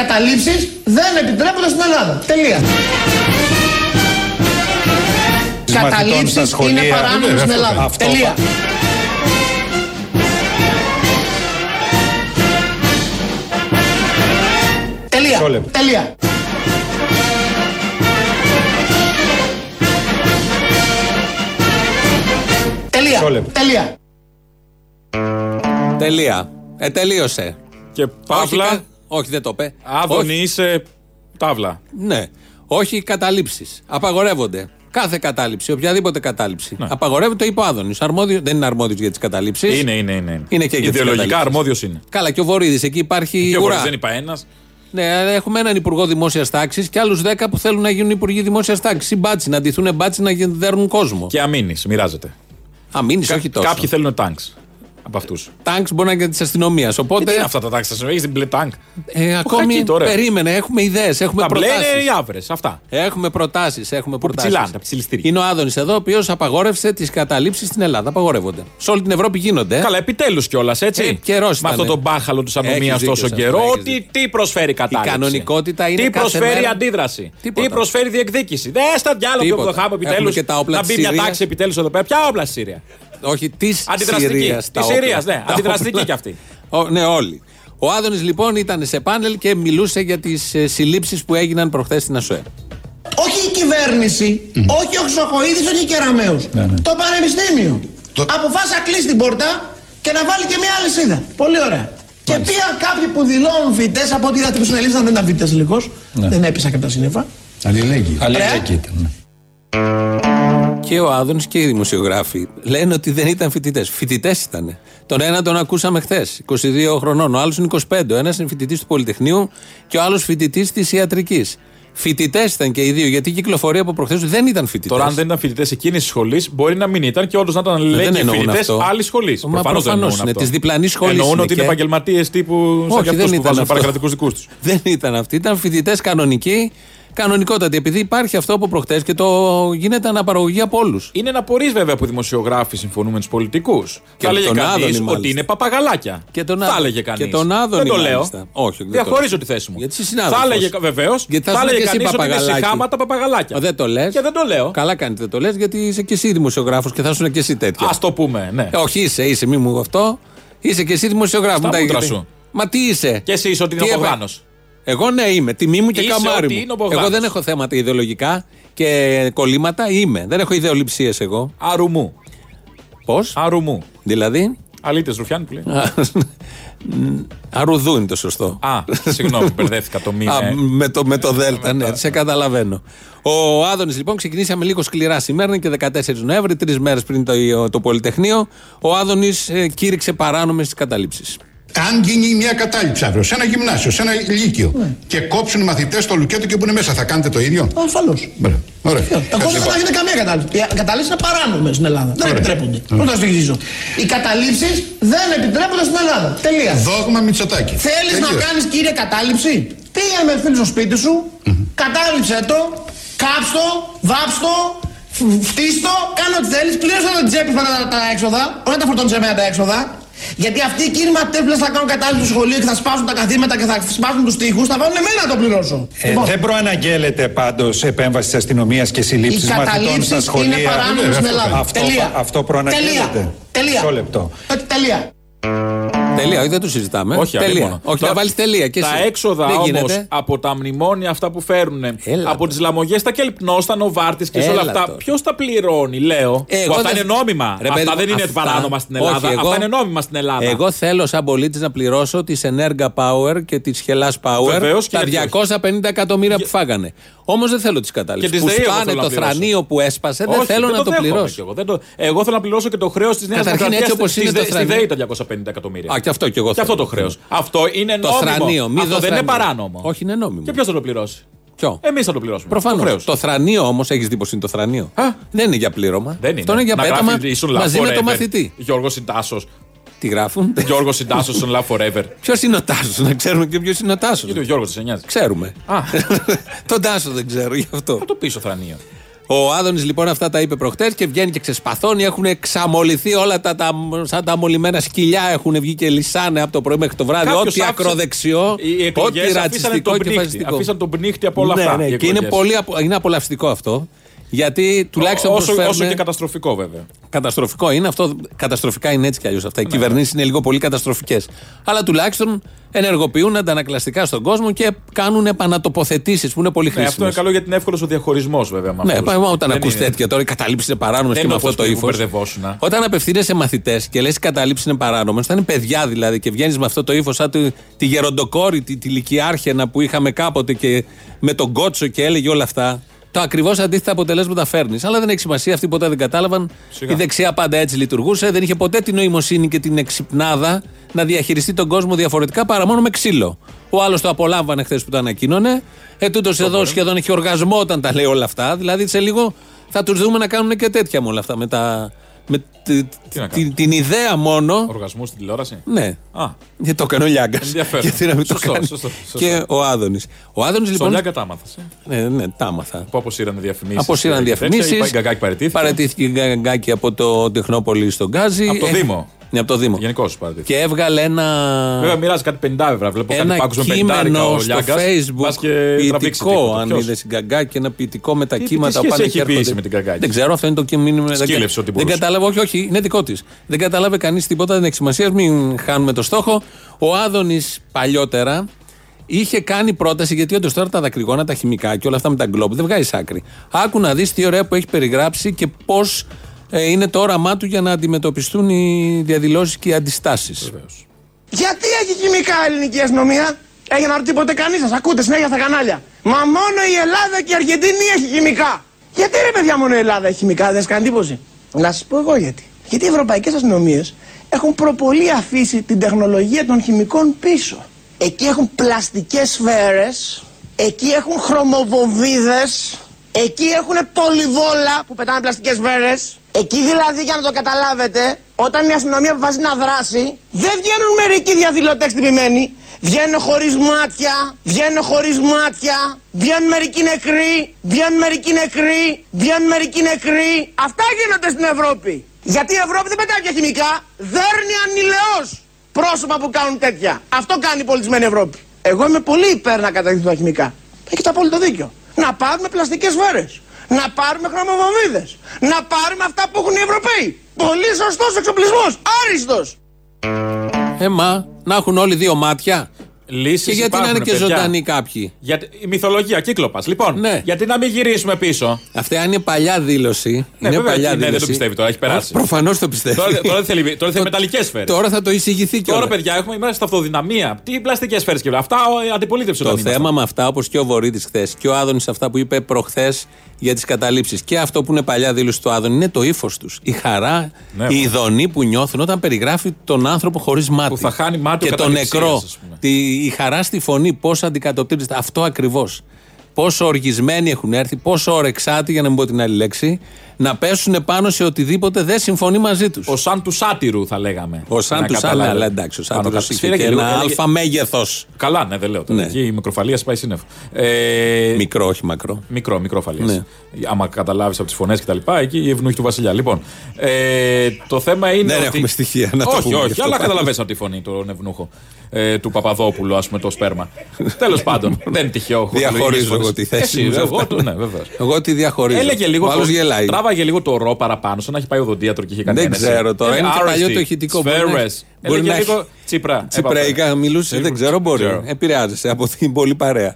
καταλήψεις δεν επιτρέπονται στην Ελλάδα. Τελεία. Οι καταλήψεις είναι παράνομες στην Ελλάδα. Αυτό. Τελεία. Τελεία. Μισό λεπτό. Τελεία. Τελεία. Μισό λεπτό. Τελεία. Τελεία. Ε, τελείωσε. Και Όχι, παύλα, κα- Όχι, δεν το είπε. άδωνη Όχι. είσαι τάβλα. Ναι. Όχι καταλήψεις. Απαγορεύονται. Κάθε κατάληψη, οποιαδήποτε κατάληψη. Απαγορεύεται, το είπε ο Άδωνης. Αρμόδιο, δεν είναι αρμόδιος για τις καταλήψεις. Είναι, είναι, είναι. Είναι και για τις Ιδεολογικά καταλήψεις. αρμόδιος είναι. Καλά, και ο Βορύδης εκεί υπάρχει. Και ουρά. εγώ δεν είπα ένας. Ναι, αλλά έχουμε έναν υπουργό δημόσιας τάξης και άλλους 10 που θέλουν να γίνουν υπουργοί δημόσιας τάξης. Ή μπάτσι, να ντυθούν μπάτσι να γι- δέρνουν κόσμο. Και αμήνει, μοιράζεται. Αμήνει, όχι τόσο. Κάποιοι θέλουν τάγκς από αυτούς. Τάγκς μπορεί να είναι και της αστυνομίας. Τι Οπότε. είναι αυτά τα τάγκς, σα έχει την μπλε τάγκ. Ε, ακόμη χακί τώρα. περίμενε, έχουμε ιδέες, έχουμε Τα μπλε προτάσεις. είναι οι άβρες. Αυτά. Έχουμε προτάσεις. Έχουμε προτάσεις. ψηλάνε, τα ψιλιστήρια. Είναι ο Άδωνης εδώ, ο οποίος απαγόρευσε τις καταλήψεις στην Ελλάδα. Απαγορεύονται. Σε όλη την Ευρώπη γίνονται. Καλά, επιτέλους κιόλας, έτσι. Ε, καιρός Με ήτανε. αυτό το μπάχαλο της ανομία Έχεις δίκιο τόσο σε αυτό, καιρό. έχεις Ότι δίκιο. τι προσφέρει κατάληψη; κανονικότητα είναι Τι κάθε προσφέρει μέρα- αντίδραση; Τίποτα. Τι προσφέρει διεκδίκηση; Δεν στα διάλογο που Τίποτα. φτωχάμε επιτέλους. Έχουμε και τα όπλα Να της μπει μια Συρίας. τάξη επιτέλους εδώ πέρα. Ποια όπλα στη Συρίας; Όχι, της Αντιδραστική. Συρίας. Της Συρίας, ναι. Αντιδραστική κι αυτή. ναι, όλοι. Ο Άδωνης λοιπόν ήταν σε πάνελ και μιλούσε για τις ε, συλλήψεις που έγιναν προχθές στην ΑΣΟΕ. Όχι η κυβέρνηση, όχι ο Χρυσοχοίδης, όχι η Κεραμέους. Το πανεπιστήμιο. Αποφάσισε να κλείσει την πόρτα και να βάλει και μια άλλη σίδα. Πολύ ωραία. Και πήγαν κάποιοι που δηλώνουν φοιτητές, από ό,τι είδατε που συνελήφθησαν δεν ήταν φοιτητές λίγος. Δεν έπεσα και από τα σύννεφα. Αλληλέγγυη. Αλληλέγγυη ήταν. Ναι. Και ο Άδωνης και οι δημοσιογράφοι λένε ότι δεν ήταν φοιτητές. Φοιτητές ήταν. Τον ένα τον ακούσαμε χθες, 22 χρονών. Ο άλλος είναι 25. Ο ένας είναι φοιτητής του Πολυτεχνείου και ο άλλος φοιτητής της ιατρικής. Φοιτητές ήταν και οι δύο, γιατί η κυκλοφορία από προχθές δεν ήταν φοιτητές. Τώρα, αν δεν ήταν φοιτητές εκείνης της σχολής, μπορεί να μην ήταν και όντως να ήταν λέει δεν και εννοούν φοιτητές αυτό. άλλη σχολής. Μα προφανώς είναι, της διπλανής σχολής Εννοούν είναι ότι είναι και- επαγγελματίες τύπου σαν Όχι, και δεν αυτούς που ήταν βάζουν αυτό. παρακρατικούς δικούς τους. Δεν ήταν αυτοί. Ήταν φοιτητές κανονικοί, κανονικότατοι. Επειδή υπάρχει αυτό από προχτές και το γίνεται αναπαραγωγή από όλους. Είναι να απορρεί βέβαια που οι δημοσιογράφοι συμφωνούν με τους πολιτικούς. Και Θα έλεγε τον κανεί Άδωνη, ότι μάλιστα. είναι παπαγαλάκια. Και τον θα Άδωνη. έλεγε κανεί. Και τον Άδωνη, Δεν το λέω. μάλιστα. Όχι, δεν το Διαχωρίζω λέω. τη θέση μου. Γιατί είσαι συνάδελφος. Θα έλεγε βεβαίως. Γιατί θα Θα σου έλεγε και εσύ κανείς ότι είναι παπαγαλάκι. συχάματα παπαγαλάκια. Μα δεν το λες. Και δεν το λέω. Καλά κάνετε δεν το λες, γιατί είσαι και εσύ δημοσιογράφος και θα ήσουν και εσύ τέτοιο. Α το πούμε, ναι. Ε, όχι, είσαι, είσαι, μη μου αυτό. Είσαι και εσύ δημοσιογράφος. Στα Μου τα μούτρα έχετε- σου. Μα τι είσαι. Και εσύ είσαι ότι είναι Τι ο έπα- Μπογδάνος. Εγώ ναι είμαι. Τιμή μου και Είσαι καμάρι ότι μου. είναι ο Μπογδάνος. Εγώ δεν έχω θέματα ιδεολογικά και κολλήματα. Είμαι. Δεν έχω ιδεολειψίες εγώ. Αρουμού. Πώς; Αρουμού. Δηλαδή; Αλίτε Ρουφιάνη που λέει. Αρουδού είναι το σωστό. Α, συγγνώμη, μπερδεύτηκα το μη. Α, με- με, το, με το Δέλτα, ναι, σε καταλαβαίνω. Ο Άδωνης λοιπόν ξεκινήσαμε λίγο σκληρά σήμερα, είναι και 14 Νοέμβρη, τρεις μέρες πριν το, το Πολυτεχνείο. Ο Άδωνης ε, κήρυξε παράνομες καταλήψεις. Αν γίνει μια κατάληψη αύριο σε ένα γυμνάσιο, σε ένα λύκειο και κόψουν οι μαθητές το λουκέτο και μπουν μέσα, θα κάνετε το ίδιο; Ασφαλώς. Μπράβο. Ωραία. Εγώ δεν Ευχαριστώ. θα έχετε καμία κατάληψη. Οι καταλήψεις είναι παράνομες στην Ελλάδα. Δεν Ωραία. επιτρέπονται. Πού θα στοιχίζω. Οι καταλήψεις δεν επιτρέπονται στην Ελλάδα. Τελεία. Δόγμα Μητσοτάκη. Θέλεις να Τελείως. κάνεις κύριε κατάληψη; Πήγα με φίλο στο σπίτι σου, κατάληψε το, κάψτο, βάψτο, φ- φτύστο, κάνε ό,τι θέλεις, πλήρωσε το τσέπη με τα, τα έξοδα, όχι να τα φορτώνεις σε μένα τα έξοδα. Γιατί αυτοί οι κύριοι ματέπλε θα κάνουν κατάληψη στο σχολείο και θα σπάσουν τα καθήματα και θα σπάσουν τους τοίχου, θα βάλουν εμένα να το πληρώσω. Ε, Λοιπόν, δεν προαναγγέλλεται πάντως επέμβαση της αστυνομίας και οι συλλήψει μαθητών στα καταλήψεις σχολεία. είναι παράνομες στην Ελλάδα. Αυτό, Τελεία. αυτό προαναγγέλλεται. Τελεία. Τελεία. Μισό λεπτό. Ε, Τελεία. Τελεία, όχι, δεν το συζητάμε. Όχι, τελεία. αλίμονο. Όχι, Τα- να βάλεις τελεία. Και τα εσύ. έξοδα δεν όμως γίνεται. από τα μνημόνια αυτά που φέρουν, Έλα από τώρα. τις λαμογές, τα κελπνόστα, νοβάρτη και σε όλα Έλα αυτά, τώρα. ποιος τα πληρώνει, λέω. Ε, που εγώ αυτά δεν- είναι νόμιμα. Ρε, αυτά παιδί δεν μου, είναι αυτά- παράνομα στην Ελλάδα. Όχι, εγώ- αυτά είναι νόμιμα στην Ελλάδα. Εγώ θέλω σαν πολίτης να πληρώσω τη Ενέργα Power και τη Χελάς Power Βεβαίως και τα γιατί 250 εκατομμύρια που φάγανε. Όμως δεν θέλω τις κατάληψει. Και τις Που ΔΕΗ εγώ σπάνε θέλω να το πληρώσω. θρανίο που έσπασε, δεν Όχι, θέλω να το δέχομαι πληρώσω. κι Εγώ, δεν το... εγώ θέλω να πληρώσω και το χρέος της Νέας Καταρχήν, Δημοκρατίας. έτσι όπως είναι το Στη θρανίο. ΔΕΗ τα 250 εκατομμύρια. Α, και αυτό κι εγώ Και αυτό θέλω. το χρέος. Αυτό είναι Το νόμιμο. θρανίο, μη αυτό δω δεν είναι θρανίο. παράνομο. Όχι, είναι νόμιμο. Και ποιος θα το πληρώσει; Ποιο; Εμείς θα το πληρώσουμε. Το Προφανώ. χρέος. Το θρανίο όμως, έχεις δει πώ είναι το θρανίο; Α. Δεν είναι για πλήρωμα. Δεν είναι. Αυτό είναι για Να πέταμα γράφει, ήσουν μαζί love με το forever. μαθητή. Γιώργος Συντάσο. Τι γράφουν; Γιώργος Συντάσο στον Love Forever. Ποιος είναι ο Τάσος, να ξέρουμε και ποιος είναι ο Τάσος. Γιατί ο Γιώργος τη νοιάζει. Ξέρουμε. Α. Τον Τάσο δεν ξέρω γι' αυτό. Θα το πίσω θρανίο. Ο Άδωνης λοιπόν αυτά τα είπε προχτές και βγαίνει και ξεσπαθώνει. Έχουν εξαμολυθεί όλα τα, τα σαν τα μολυμένα σκυλιά. Έχουν βγει και λυσάνε από το πρωί μέχρι το βράδυ. Κάποιος Ό,τι άφησε- ακροδεξιό, Οι ό,τι εκλογές αφήσανε ρατσιστικό τον και πνίχτη. φασιστικό. Αφήσαν τον πνίχτη από όλα ναι, αυτά. Ναι, οι και είναι, εκλογές. πολύ, απο- είναι απολαυστικό αυτό. Γιατί τουλάχιστον όσο, προσφέρουν- όσο και καταστροφικό βέβαια. Καταστροφικό είναι αυτό. Καταστροφικά είναι έτσι κι αλλιώς αυτά. Οι κυβερνήσεις είναι λίγο πολύ καταστροφικές. Αλλά τουλάχιστον ενεργοποιούν αντανακλαστικά στον κόσμο και κάνουν επανατοποθετήσεις που είναι πολύ Ναι, αυτό χρήσιμες. είναι καλό γιατί είναι εύκολος ο διαχωρισμός βέβαια. με Ναι, αυτούς. πάμε όταν Δεν ακούς είναι- τέτοια τώρα, οι καταλήψει είναι παράνομε Δεν και με είναι αυτό όπως το πριν που ύφος. μπερδευόσουνα. Όταν απευθύνεσαι σε μαθητές και λες: Οι καταλήψει είναι παράνομε, όταν είναι παιδιά δηλαδή και βγαίνεις με αυτό το ύφος, σαν τη, τη γεροντοκόρη, τη, τη λυκειάρχαινα που είχαμε κάποτε και με τον κότσο και έλεγε όλα αυτά. Το ακριβώς αντίθετα αποτελέσματα φέρνεις. Αλλά δεν έχει σημασία, αυτοί ποτέ δεν κατάλαβαν. Σιγά. Η δεξιά πάντα έτσι λειτουργούσε. Δεν είχε ποτέ την νοημοσύνη και την εξυπνάδα να διαχειριστεί τον κόσμο διαφορετικά παρά μόνο με ξύλο. Ο άλλος το απολάμβανε χθες που το ανακοίνωνε. Ε, τούτος εδώ σχεδόν έχει οργασμό όταν τα λέει όλα αυτά. Δηλαδή σε λίγο θα τους δούμε να κάνουν και τέτοια με όλα αυτά. Με, τα, με τη- να τη- κάνουν; την ιδέα μόνο. Οργασμού στην τηλεόραση; Ναι. Α, Γιατί το έκανε ο Λιάγκα. Ενδιαφέρον. Γιατί να μην το Σωστό, κάνει. σωστό, σωστό. Και ο Άδωνης. Ο Άδωνης στον λοιπόν. Λιάγκα τα άμαθες, ε. Ναι, ναι, τα άμαθα. Που αποσύρανε διαφημίσεις. Αποσύραν διαφημίσεις. Η Γκαγκάκη παραιτήθηκε. Παρατήθηκε η Γκαγκάκη από το Τεχνόπολη στον Γκάζι. Από το Ε, Δήμο. Ναι, από το Δήμο. Γενικώ παραιτήθηκε. Και έβγαλε ένα. Βέβαια, μοιράζει κάτι 50 ευρώ. Βλέπω κάτι ένα πάκους με 50 κείμενο ο στο Λιάγκας. facebook Μπας και τραβήξει ποιητικό, τίποτα. αν Ποιος; είδες η Γκαγκάκη, ένα ποιητικό με τα Τι- κύματα τι σχέση πάνε έχει και έρχονται. ποιήσει με την Γκαγκάκη; Δεν ξέρω, αυτό είναι το κείμενο. δεν- Σκύλεψε ό,τι Δεν μπορούσε. κατάλαβε, όχι, όχι, είναι δικό της. Δεν κατάλαβε κανείς τίποτα, δεν έχει σημασίας, μην χάνουμε το στόχο. Ο Άδωνης παλιότερα είχε κάνει πρόταση, γιατί όντως τώρα τα δακρυγόνα, τα χημικά και όλα αυτά με τα γκλόπ δεν βγάζει άκρη. Άκου να δεις τι ωραία που έχει περιγράψει και πώς είναι το όραμά του για να αντιμετωπιστούν οι διαδηλώσεις και οι αντιστάσεις. Γιατί έχει χημικά η ελληνική αστυνομία; Έγινε να ρωτήσει ποτέ κανείς σας. Ακούτε συνέχεια στα κανάλια. Μα μόνο η Ελλάδα και η Αργεντινή έχει χημικά. Γιατί ρε παιδιά μόνο η Ελλάδα έχει χημικά, δεν σα κάνει εντύπωση; Να σας πω εγώ γιατί. Γιατί οι ευρωπαϊκές αστυνομίες έχουν προπολή αφήσει την τεχνολογία των χημικών πίσω. Εκεί έχουν πλαστικές σφαίρες, εκεί έχουν χρωμοβομβίδε, εκεί έχουν πολυβόλα που πετάνε πλαστικές σφαίρες. Εκεί δηλαδή για να το καταλάβετε, όταν η αστυνομία αποφασίζει να δράσει, δεν βγαίνουν μερικοί διαδηλωτές χτυπημένοι. Βγαίνουν χωρίς μάτια, βγαίνουν χωρίς μάτια, βγαίνουν μερικοί νεκροί, βγαίνουν μερικοί νεκροί, βγαίνουν μερικοί νεκροί. Αυτά γίνονται στην Ευρώπη. Γιατί η Ευρώπη δεν πετάει πια χημικά, δέρνει ανηλαιώς πρόσωπα που κάνουν τέτοια. Αυτό κάνει η πολιτισμένη Ευρώπη. Εγώ είμαι πολύ υπέρ να καταργηθούν τα χημικά. Έχετε απόλυτο δίκιο. Να πάρουμε πλαστικές σφαίρες. Να πάρουμε χρωμοβομβίδες. Να πάρουμε αυτά που έχουν οι Ευρωπαίοι. Πολύ σωστός εξοπλισμός. Άριστος. Ε, μα, να έχουν όλοι δύο μάτια. Λύσεις Και γιατί να είναι υπάρχουν, και παιδιά. ζωντανοί κάποιοι. Γιατί, η μυθολογία, κύκλοπας. Λοιπόν, Ναι. γιατί να μην γυρίσουμε πίσω; Αυτή είναι παλιά δήλωση. Ναι, είναι βέβαια, παλιά ναι, δεν δήλωση. το πιστεύει τώρα, έχει περάσει. Προφανώς το πιστεύει. Τώρα, τώρα δεν θέλει, τώρα θέλει Το- μεταλλικές σφαίρες. Τώρα θα το εισηγηθεί και Τώρα, παιδιά, έχουμε είμαστε στα αυτοδυναμία. Τι πλαστικές σφαίρες και όλα. Αυτά ο, αντιπολίτευση Το όταν θέμα ήμασταν. με αυτά, όπως και ο Βορύδης χθες και ο Άδωνης, αυτά που είπε προχθές για τις καταλήψεις και αυτό που είναι παλιά δήλωση του Άδωνη, είναι το ύφος τους. Η χαρά, Ναι, η ειδονή που νιώθουν όταν περιγράφει τον άνθρωπο χωρίς μάτι. Που θα χάνει μάτι ο Και τον καταληψίας, νεκρό. ας πούμε. Τη, η χαρά στη φωνή, πώς αντικατοπτρίζεται. Αυτό ακριβώς. Πόσο οργισμένοι έχουν έρθει, πόσο ορεξάτοι, για να μην πω την άλλη λέξη, να πέσουν πάνω σε οτιδήποτε δεν συμφωνεί μαζί τους. Ο σαν του σάτυρου, θα λέγαμε. Ο Σαν Να του Σαν, καταλάβετε. αλλά εντάξει, ο Πάνω Σάντρο κάτω. είχε Σφύρα και λίγο, ένα έλεγε- αλφα μέγεθος. Καλά, ναι, δεν λέω. Τώρα. Ναι. Εκεί η μικροφαλία πάει σύννεφο. Ε, Μικρό, όχι μακρό. Μικρό, μικρό φαλίας. Ναι. Άμα καταλάβεις από τις φωνές και τα λοιπά, εκεί η ευνούχη του Βασιλιά. Λοιπόν, ε, το θέμα είναι. Δεν ότι... έχουμε στοιχεία να το όχι, πούμε γι' όχι, αυτό αλλά πάλι. καταλαβαίνεις από τη φωνή του ευνούχου. Ε, του Παπαδόπουλου, ας πούμε, το σπέρμα. Τέλος πάντων, δεν είναι τυχαίο. έχω Διαχωρίζω χαλαρές εγώ φωνές. τη θέση Εσύ, μου σε Εγώ, αυτά. το, ναι, βέβαια. Εγώ τη διαχωρίζω. Έλεγε λίγο. Ο άλλος το- γελάει. Τράβαγε λίγο το ρο παραπάνω, σαν να έχει πάει οδοντίατρο και είχε κάνει Δεν ένεση. ξέρω τώρα, Ε, είναι και άρρωστη, παλιό το ηχητικό, μπορεί να σφαίρες. έχει- μπορεί Έλεγε να έχει- λίγο τσίπρα. Τσιπραϊκά έπαπε. μιλούσε, Σίγουρα. δεν ξέρω, μπορεί. Ξέρω. Επηρεάζεσαι από την πολύ παρέα.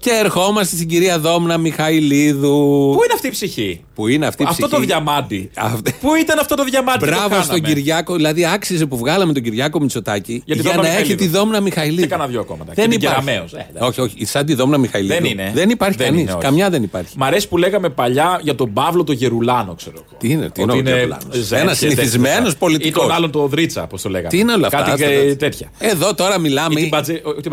Και ερχόμαστε στην κυρία Δόμνα Μιχαηλίδου. Πού είναι αυτή η ψυχή; Που είναι αυτή η Αυτό ψυχή; το διαμάντι. Αυτή- Πού ήταν αυτό το διαμάντι. και το Μπράβο στον κάναμε; Κυριάκο. Δηλαδή, άξιζε που βγάλαμε τον Κυριάκο Μητσοτάκη Για τη για, Δόμνα να έχει Μιχαηλίδου. τη Δόμνα Μιχαηλίδου. Και κάνα δυο ακόμα, εντάξει. Δεν Και την υπάρχει. Κεραμέως, ε, εντάξει. όχι, όχι. Σαν τη Δόμνα Μιχαηλίδου. Δεν είναι. Δεν υπάρχει Δεν κανείς. είναι, όχι. Καμιά δεν υπάρχει. Μ' αρέσει που λέγαμε παλιά για τον Παύλο το Γερουλάνο, ξέρω εγώ. Τι είναι, τι είναι Ότι ο Γερουλάνος; ζεν Ένας και τέτοια. συνηθισμένος πολιτικός. Ή τον άλλον το Δρίτσα, όπως το λέγαμε. Τι είναι όλα αυτά. Κάτι άστα και τα. τέτοια. Εδώ τώρα Ή μιλάμε. την Μπατζε- όχι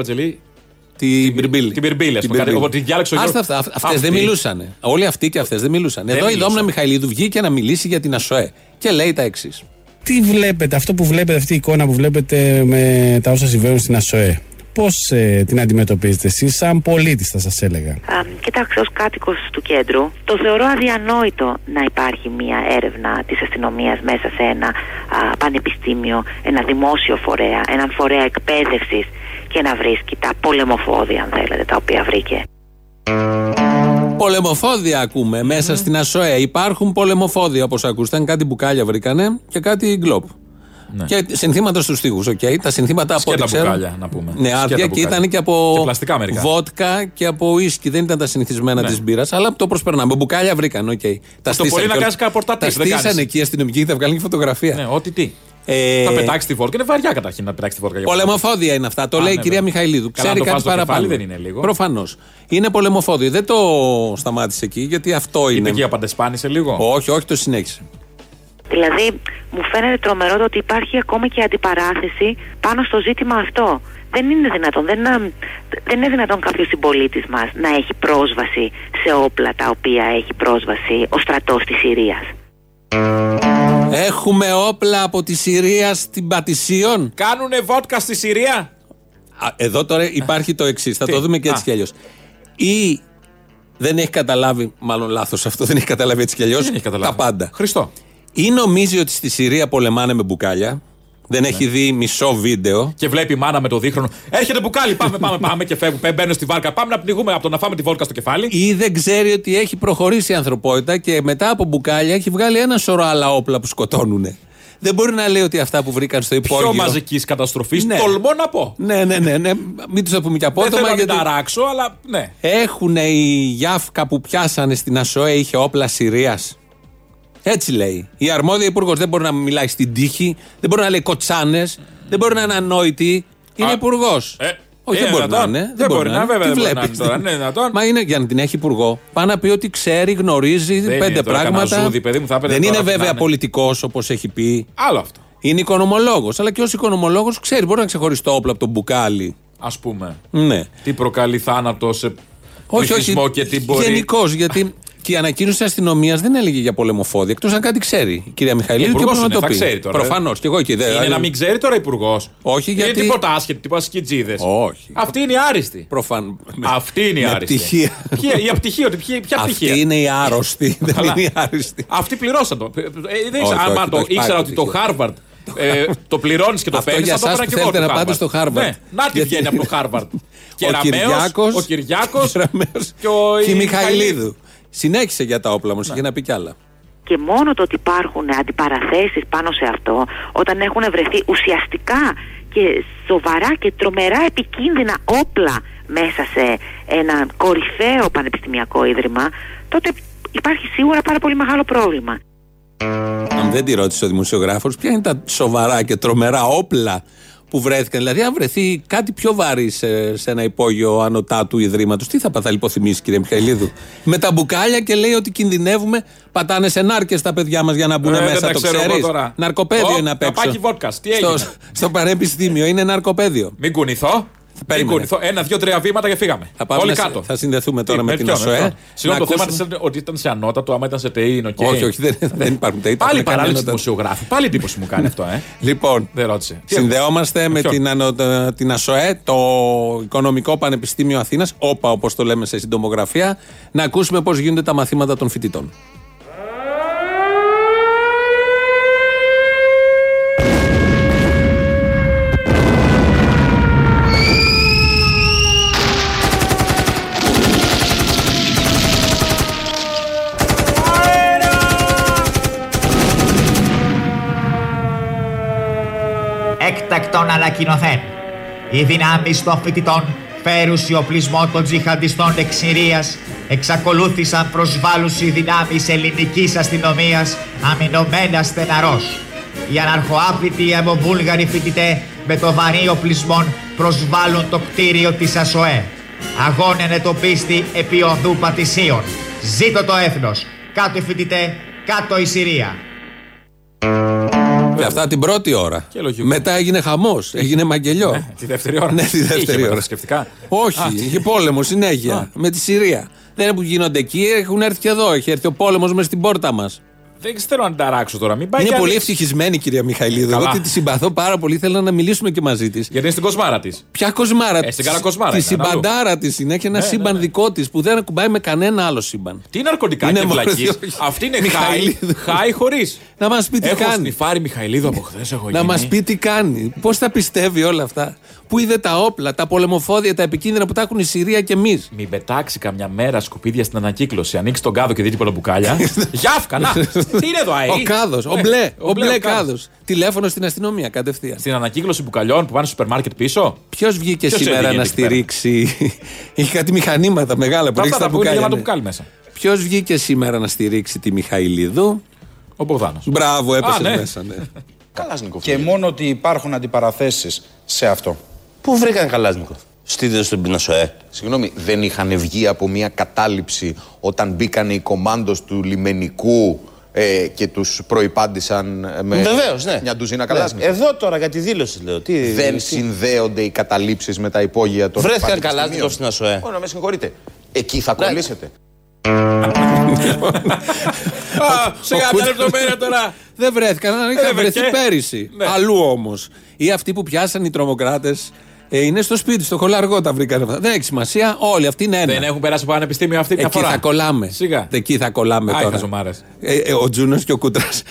την Μπατζελή. Την Μπυρμπίλη. την Μπυρμπίλη, ας Την πούμε, κάτι- Μπυρμπίλη. ότι διάλεξε ο Άστα Γιώργος. αυτά. Αυτές δεν Αυτή. μιλούσαν. Όλοι αυτοί και αυτές δεν μιλούσαν. Εδώ η μιλούσαν. Δόμνα Μιχαηλίδου βγήκε να μιλήσει για την ΑΣΟΕ και λέει τα εξής. Τι βλέπετε, αυτό που βλέπετε, αυτή η εικόνα που βλέπετε με τα όσα συμβαίνουν στην ΑΣΟΕ. Πώς την αντιμετωπίζετε εσείς, σαν πολίτης, θα σας έλεγα; Α, κοιτάξτε, ως κάτοικος του κέντρου, το θεωρώ αδιανόητο να υπάρχει μια έρευνα της αστυνομίας μέσα σε ένα α, πανεπιστήμιο, ένα δημόσιο φορέα, έναν φορέα εκπαίδευσης και να βρίσκει τα πολεμοφόδια, αν θέλετε, τα οποία βρήκε. Πολεμοφόδια ακούμε μέσα στην ΑΣΟΕ. Υπάρχουν πολεμοφόδια όπως ακούσατε. Κάτι μπουκάλια βρήκανε και κάτι γκλόπ. Ναι. Και συνθήματα στους τοίχους. Okay. Τα συνθήματα από Σκέτα ό,τι ξέρω. μπουκάλια, να πούμε. Ναι, Σκέτα άδεια και μπουκάλια. ήταν και από Και πλαστικά μερικά. βότκα και από ουίσκι. Δεν ήταν τα συνηθισμένα Ναι. της μπύρας, αλλά το προσπερνάμε. Μπουκάλια βρήκαν, οκ. Τα Το πολύ να και- κάνεις κάνα πορτατίφ, Τα δεν στήσανε κάνεις. εκεί οι αστυνομικοί και θα βγάλουν και φωτογραφία. Ναι, ό,τι τι. Ε, Θα πετάξει τη φόρκα. Είναι βαριά καταρχήν να πετάξει τη φόρκα. για Πολεμοφόδια είναι αυτά. Το Α, λέει η ναι, κυρία βέβαια. Μιχαηλίδου. Καλά, Ξέρει να το κάτι βάζει στο παραπάνω. κεφάλι δεν είναι λίγο. Προφανώς. Είναι πολεμοφόδιο. Δεν το σταμάτησε εκεί, γιατί αυτό Είπε είναι. και για παντεσπάνησε λίγο. Όχι, όχι, το συνέχισε. Δηλαδή, μου φαίνεται τρομερό το ότι υπάρχει ακόμα και αντιπαράθεση πάνω στο ζήτημα αυτό. Δεν είναι δυνατόν, δεν, δεν είναι δυνατόν κάποιος συμπολίτης μας να έχει πρόσβαση σε όπλα τα οποία έχει πρόσβαση ο στρατός της Συρίας. Έχουμε όπλα από τη Συρία στην Πατησίων. Κάνουνε βότκα στη Συρία; Α, Εδώ τώρα υπάρχει το εξής. Θα Τι; το δούμε και έτσι Α. κι αλλιώς. Ή δεν έχει καταλάβει, μάλλον λάθος αυτό, δεν έχει καταλάβει έτσι κι αλλιώς. Δεν έχει καταλάβει. Τα πάντα. Χριστό. Ή νομίζει ότι στη Συρία πολεμάνε με μπουκάλια. Δεν Ναι. έχει δει μισό βίντεο. Και βλέπει η μάνα με το δίχρονο. Έρχεται μπουκάλι. Πάμε, πάμε, πάμε και φεύγουν. Μπαίνουν στη βάρκα. Πάμε να πνιγούμε από το να φάμε τη βόλκα στο κεφάλι. Ή δεν ξέρει ότι έχει προχωρήσει η ανθρωπότητα και μετά από μπουκάλια έχει βγάλει ένα σωρό άλλα όπλα που σκοτώνουν. Δεν μπορεί να λέει ότι αυτά που βρήκαν στο υπόγειο. Πιο μαζικής καταστροφής. Ναι. Τολμώ να πω. Ναι, ναι, ναι, ναι. Μην τους το πούμε και Δεν θέλω απότομα να μην γιατί. τα ράξω, αλλά ναι. Έχουν η Γιάφκα που πιάσανε στην ΑΣΟΕ είχε όπλα Συρίας. Έτσι λέει. Η αρμόδια υπουργός δεν μπορεί να μιλάει στην τύχη, δεν μπορεί να λέει κοτσάνες, δεν μπορεί να είναι ανόητη. Είναι Α, υπουργός. ε, Όχι, είναι δεν μπορεί να δυνατόν. είναι. Δεν μπορεί να είναι, βέβαια, Τι δεν μπορεί να βλέπεις; είναι τώρα, είναι δυνατόν. Μα είναι για να την έχει υπουργό. Πάει να πει ότι ξέρει, γνωρίζει Δεν πέντε είναι τώρα πράγματα. κανένα ζούδι, παιδί μου, θα έπαιρνε δεν τώρα είναι να βέβαια είναι. πολιτικός όπως έχει πει. Άλλο αυτό. Είναι οικονομολόγος. Αλλά και ως οικονομολόγος ξέρει, μπορεί να ξεχωρίσει το όπλο από το μπουκάλι. Α πούμε. Ναι. Τι προκαλεί θάνατο σε Όχι, πληθυσμό όχι. και τι μπορεί. Γενικώς, γιατί και η ανακοίνωση της αστυνομίας δεν έλεγε για πολεμοφόδια, εκτός αν κάτι ξέρει η κυρία Μιχαηλίδου και Υπουργός μπορεί να είναι, το θα πει. ξέρει τώρα. Προφανώς. Και εγώ εκεί δεν. Είναι να μην ξέρει τώρα υπουργός. Όχι, γιατί- Είναι τίποτα άσχετο, τίποτα σκιτζίδε. Όχι. Αυτή είναι η άριστη. Προφαν... Αυτή είναι η με άριστη. πτυχία. Ποια- Η απτυχία, ότι ποια, ποια Αυτή πτυχία; είναι η άρρωστη, δεν Καλά. είναι η άριστη. Αυτή πληρώσα το. Ε, ε, δεν Όχι, ήξερα, όχι, άμα το το έχει ήξερα πάρει ότι το πτυχίο. Harvard ε, το πληρώνεις και το Αυτό παίρνεις. για θα το εσάς έπαιρνα που και εγώ θέλετε το να πάτε Harvard. στο Harvard. Ναι, να τι Γιατί- βγαίνει από το Harvard. Και ο Κυριάκος, ο Κυριάκος και ο και η η Μιχαηλίδου. Συνέχισε για τα όπλα όμω, είχε να πει κι άλλα. Και μόνο το ότι υπάρχουν αντιπαραθέσεις πάνω σε αυτό, όταν έχουν βρεθεί ουσιαστικά και σοβαρά και τρομερά επικίνδυνα όπλα μέσα σε ένα κορυφαίο πανεπιστημιακό ίδρυμα, τότε υπάρχει σίγουρα πάρα πολύ μεγάλο πρόβλημα. Αν δεν τη ρώτησε ο δημοσιογράφος, ποια είναι τα σοβαρά και τρομερά όπλα που βρέθηκαν. Δηλαδή, αν βρεθεί κάτι πιο βαρύ σε, σε ένα υπόγειο ανωτάτου Ιδρύματος, τι θα πα, θα λιποθυμήσει, κύριε Μιχαηλίδου; Με τα μπουκάλια και λέει ότι κινδυνεύουμε, πατάνε σε νάρκες τα παιδιά μας για να μπουν Ε, δεν μέσα. τα Το ξέρω εγώ ξέρεις; τώρα. Ναρκοπέδιο Ω, είναι απ' έξω. καπάκι βότκας, τι στο, έγινε; στο πανεπιστήμιο είναι ναρκοπέδιο. Μην κουνηθώ. Μην Περίμενε. κουνηθώ. Ένα, δύο, τρία βήματα και φύγαμε. Θα πάμε Όλοι να σε- κάτω. θα συνδεθούμε τώρα Τι, με την ποιον, ΑΣΟΕ. ποιον. Συγγνώμη, Να το θέμα ακούσουμε- της ότι ήταν σε ανώτατο, άμα ήταν σε ΤΕΙ είναι οκ. Όχι, όχι, δεν, δεν υπάρχουν τέτοια. Πάλι Τα παράληψη κανένα- δημοσιογράφου. Πάλι εντύπωση μου κάνει αυτό, ε. Λοιπόν, Δεν ρώτησε. Τι Συνδεόμαστε με ποιον; την, ανω- την ΑΣΟΕ, το Οικονομικό Πανεπιστήμιο Αθήνας, όπα όπως το λέμε σε συντομογραφία, να ακούσουμε πώς γίνονται τα μαθήματα των φοιτητών. Έκτακτον ανακοινωθέν. Οι δυνάμεις των φοιτητών φέρουσι οπλισμό των τζιχαντιστών εξ Συρίας εξακολούθησαν προσβάλλουσι δυνάμεις ελληνικής αστυνομίας αμυνωμένα στεναρός. Οι αναρχοάπλητοι αιμοβούλγαροι φοιτητέ με το βαρύ οπλισμό προσβάλλουν το κτίριο της ΑΣΟΕ. Αγώνενε το πίστη επί οδού Πατησίων. Ζήτω το έθνος. Κάτω οι φοιτητέ, κάτω η Συρία. Και αυτά την πρώτη ώρα. Και λογικό. Μετά έγινε χαμός, έγινε μαγγελιό. Τη δεύτερη ώρα. Ναι, τη δεύτερη Είχε ώρα. μετασκευτικά. Όχι, Α, είχε πόλεμο συνέχεια με τη Συρία. Δεν είναι που γίνονται εκεί, έχουν έρθει και εδώ. Έχει έρθει ο πόλεμος μες στην πόρτα μας. Δεν θέλω να την ταράξω τώρα. Μην πάει Είναι κι πολύ άλλη- ευτυχισμένη η κυρία Μιχαηλίδου. Καλά. Εγώ τη τη συμπαθώ πάρα πολύ. Θέλω να μιλήσουμε και μαζί της. Γιατί είναι στην κοσμάρα της. Ποια κοσμάρα Ε, στην καλά κοσμάρα Τη είναι, συμπαντάρα της είναι. Έχει ένα Ναι, σύμπαν ναι, ναι. δικό της που δεν ακουμπάει με κανένα άλλο σύμπαν. Τι ναρκωτικά Είναι και μόνο- βλακίε. όχι. Αυτή είναι χάι, Μιχαηλίδου. χάι χωρίς. Να μας πει τι Έχω κάνει. σνιφάρει Μιχαηλίδου από χθες. Έχω Να γίνει. μας πει τι κάνει. Πώς τα πιστεύει όλα αυτά. Πού είδε τα όπλα, τα πολεμοφόδια, τα επικίνδυνα που τα έχουν η Συρία και εμείς; Μην πετάξει καμιά μέρα σκουπίδια στην ανακύκλωση. Ανοίξει τον κάδο και δει τίποτα μπουκάλια. Γιάφκα, να! Τι είναι εδώ, ΑΕ. Ο κάδος, ο Ναι, μπλε, ο μπλε κάδος. κάδος. Τηλέφωνο στην αστυνομία κατευθείαν. Στην ανακύκλωση μπουκαλιών που πάνε στο σούπερ μάρκετ πίσω; Ποιος βγήκε Ποιος σήμερα έβγαινε να εκεί πέρα; στηρίξει; Έχει κάτι μηχανήματα μεγάλα που ρίξει Αυτά τα τα που είναι μπουκάλια. γεμάτο ναι. μπουκάλι μέσα. Ποιος βγήκε σήμερα να στηρίξει τη Μιχαηλίδου; Ο Μπογδάνος. Μπράβο, έπεσε Α, ναι. μέσα. Ναι. Και μόνο ότι υπάρχουν αντιπαραθέσεις σε αυτό. Πού βρήκαν Καλάσνικοφ. Στείλτε στον Πινασοέ. Συγγνώμη, δεν είχαν βγει από μια κατάληψη όταν μπήκαν οι κομάντος του λιμενικού ε, και τους προϋπάντησαν ε, με Βεβαίως, ναι. μια ντουζίνα Ναι. καλάσνικο. Εδώ τώρα για τη δήλωση λέω. Τι, Δεν τι- συνδέονται οι καταλήψεις με τα υπόγεια των Βρέθηκαν πανεπιστημίων. Καλάσνικοφ στην ΑΣΟΕ. Όχι, να με συγχωρείτε. Εκεί θα Ναι. κολλήσετε. Σιγά μια λεπτομέρεια τώρα. Δεν βρέθηκαν, αλλά είχαν Ε, βρεθεί και- πέρυσι. Ναι. Αλλού όμως. Ή αυτοί που πιάσαν οι τρομοκράτες είναι στο σπίτι, στο χολαργό τα βρήκαν αυτά. Δεν έχει σημασία, όλοι αυτοί είναι ένα. Δεν έχουν περάσει από πανεπιστήμιο αυτή μια Εκεί φορά. θα κολλάμε. Σιγά. Εκεί θα κολλάμε Άι, τώρα. χαζομάρες. Ε, ε, ο Τζούνος και ο Κούτρας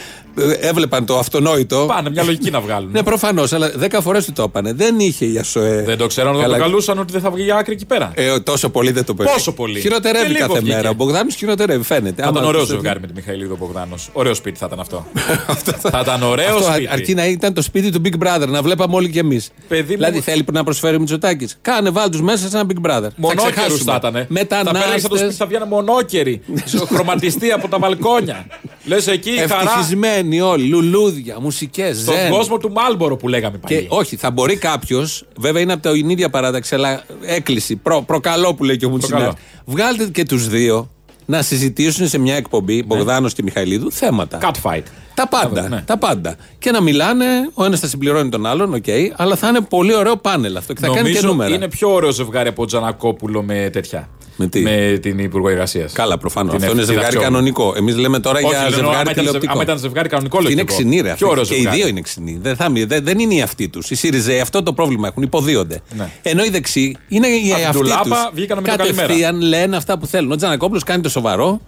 έβλεπαν το αυτονόητο. Πάνε μια λογική να βγάλουν. Ναι, προφανώς, αλλά δέκα φορές του το είπανε. Δεν είχε η ΑΣΟΕ. Δεν το ξέραν όταν Καλά- το καλούσαν ότι δεν θα βγει άκρη εκεί πέρα. Ε, τόσο πολύ δεν το παιδί. Πόσο πολύ. Και Χειροτερεύει λίγο κάθε βγήκε. μέρα. Ο Μπογδάνο χειροτερεύει, φαίνεται. Θα Άμα ήταν ωραίο τους- ζευγάρι με τη Μιχαηλίδου Μπογδάνος. Ωραίο σπίτι θα ήταν αυτό. θα ήταν ωραίο Αυτό, σπίτι. αρκεί να ήταν το σπίτι του Big Brother, να βλέπαμε όλοι κι εμείς. Παιδί μου- Δηλαδή θέλει να προσφέρει ο Μητσοτάκης. Κάνε, βάλ τους μέσα σε ένα Big Brother. Μονόκερους θα ήταν. Θα πέρασε το σπίτι, Μετανάστε. θα βγαίνουν μονόκεροι. χρωματιστεί από τα μπαλκόνια. Λες εκεί η χαρά. Ευτυχισμένοι όλοι. Λουλούδια, μουσικές, Στον ζεν. κόσμο του Μάλμπορο που λέγαμε Και παλιά. όχι, θα μπορεί κάποιος, βέβαια είναι από την ίδια παράταξη, αλλά έκκληση, προ, προκαλώ που λέει και ο Μουτσινάρη. Προκαλώ. Βγάλτε και τους δύο να συζητήσουν σε μια εκπομπή, Μπογδάνος και Μιχαηλίδου, θέματα. Cat fight. Τα πάντα. Ναι. Τα πάντα. Και να μιλάνε, ο ένας θα συμπληρώνει τον άλλον, οκ, αλλά θα είναι πολύ ωραίο πάνελ αυτό και θα κάνει και Νομίζω νούμερα. είναι πιο ωραίο ζευγάρι από Τζανακόπουλο με τέτοια. Με τι; Με την Υπουργό Εργασία. Καλά, προφανώς. Αυτό είναι ζευγάρι κανονικό. Εμείς λέμε τώρα για ζευγάρι τηλεοπτικό. Αν ήταν ζευγάρι κανονικό, Αυτή λέω είναι και εγώ. ξινή, ρε. Πιο αυτή. ωραίο Και οι ζευγάρι. δύο είναι ξινοί. Δεν, θα, μη- δεν, δεν είναι ο εαυτός τους. Οι ΣΥΡΙΖΑίοι αυτό το πρόβλημα έχουν. Υποδύονται. Ναι. Ενώ οι δεξιοί είναι ο Απ' την εαυτός ντουλάπα τους. βγήκανε με το Κατευθείαν λένε αυτά που θέλουν. Ο Τζανακόπουλος κάνει το σοβαρό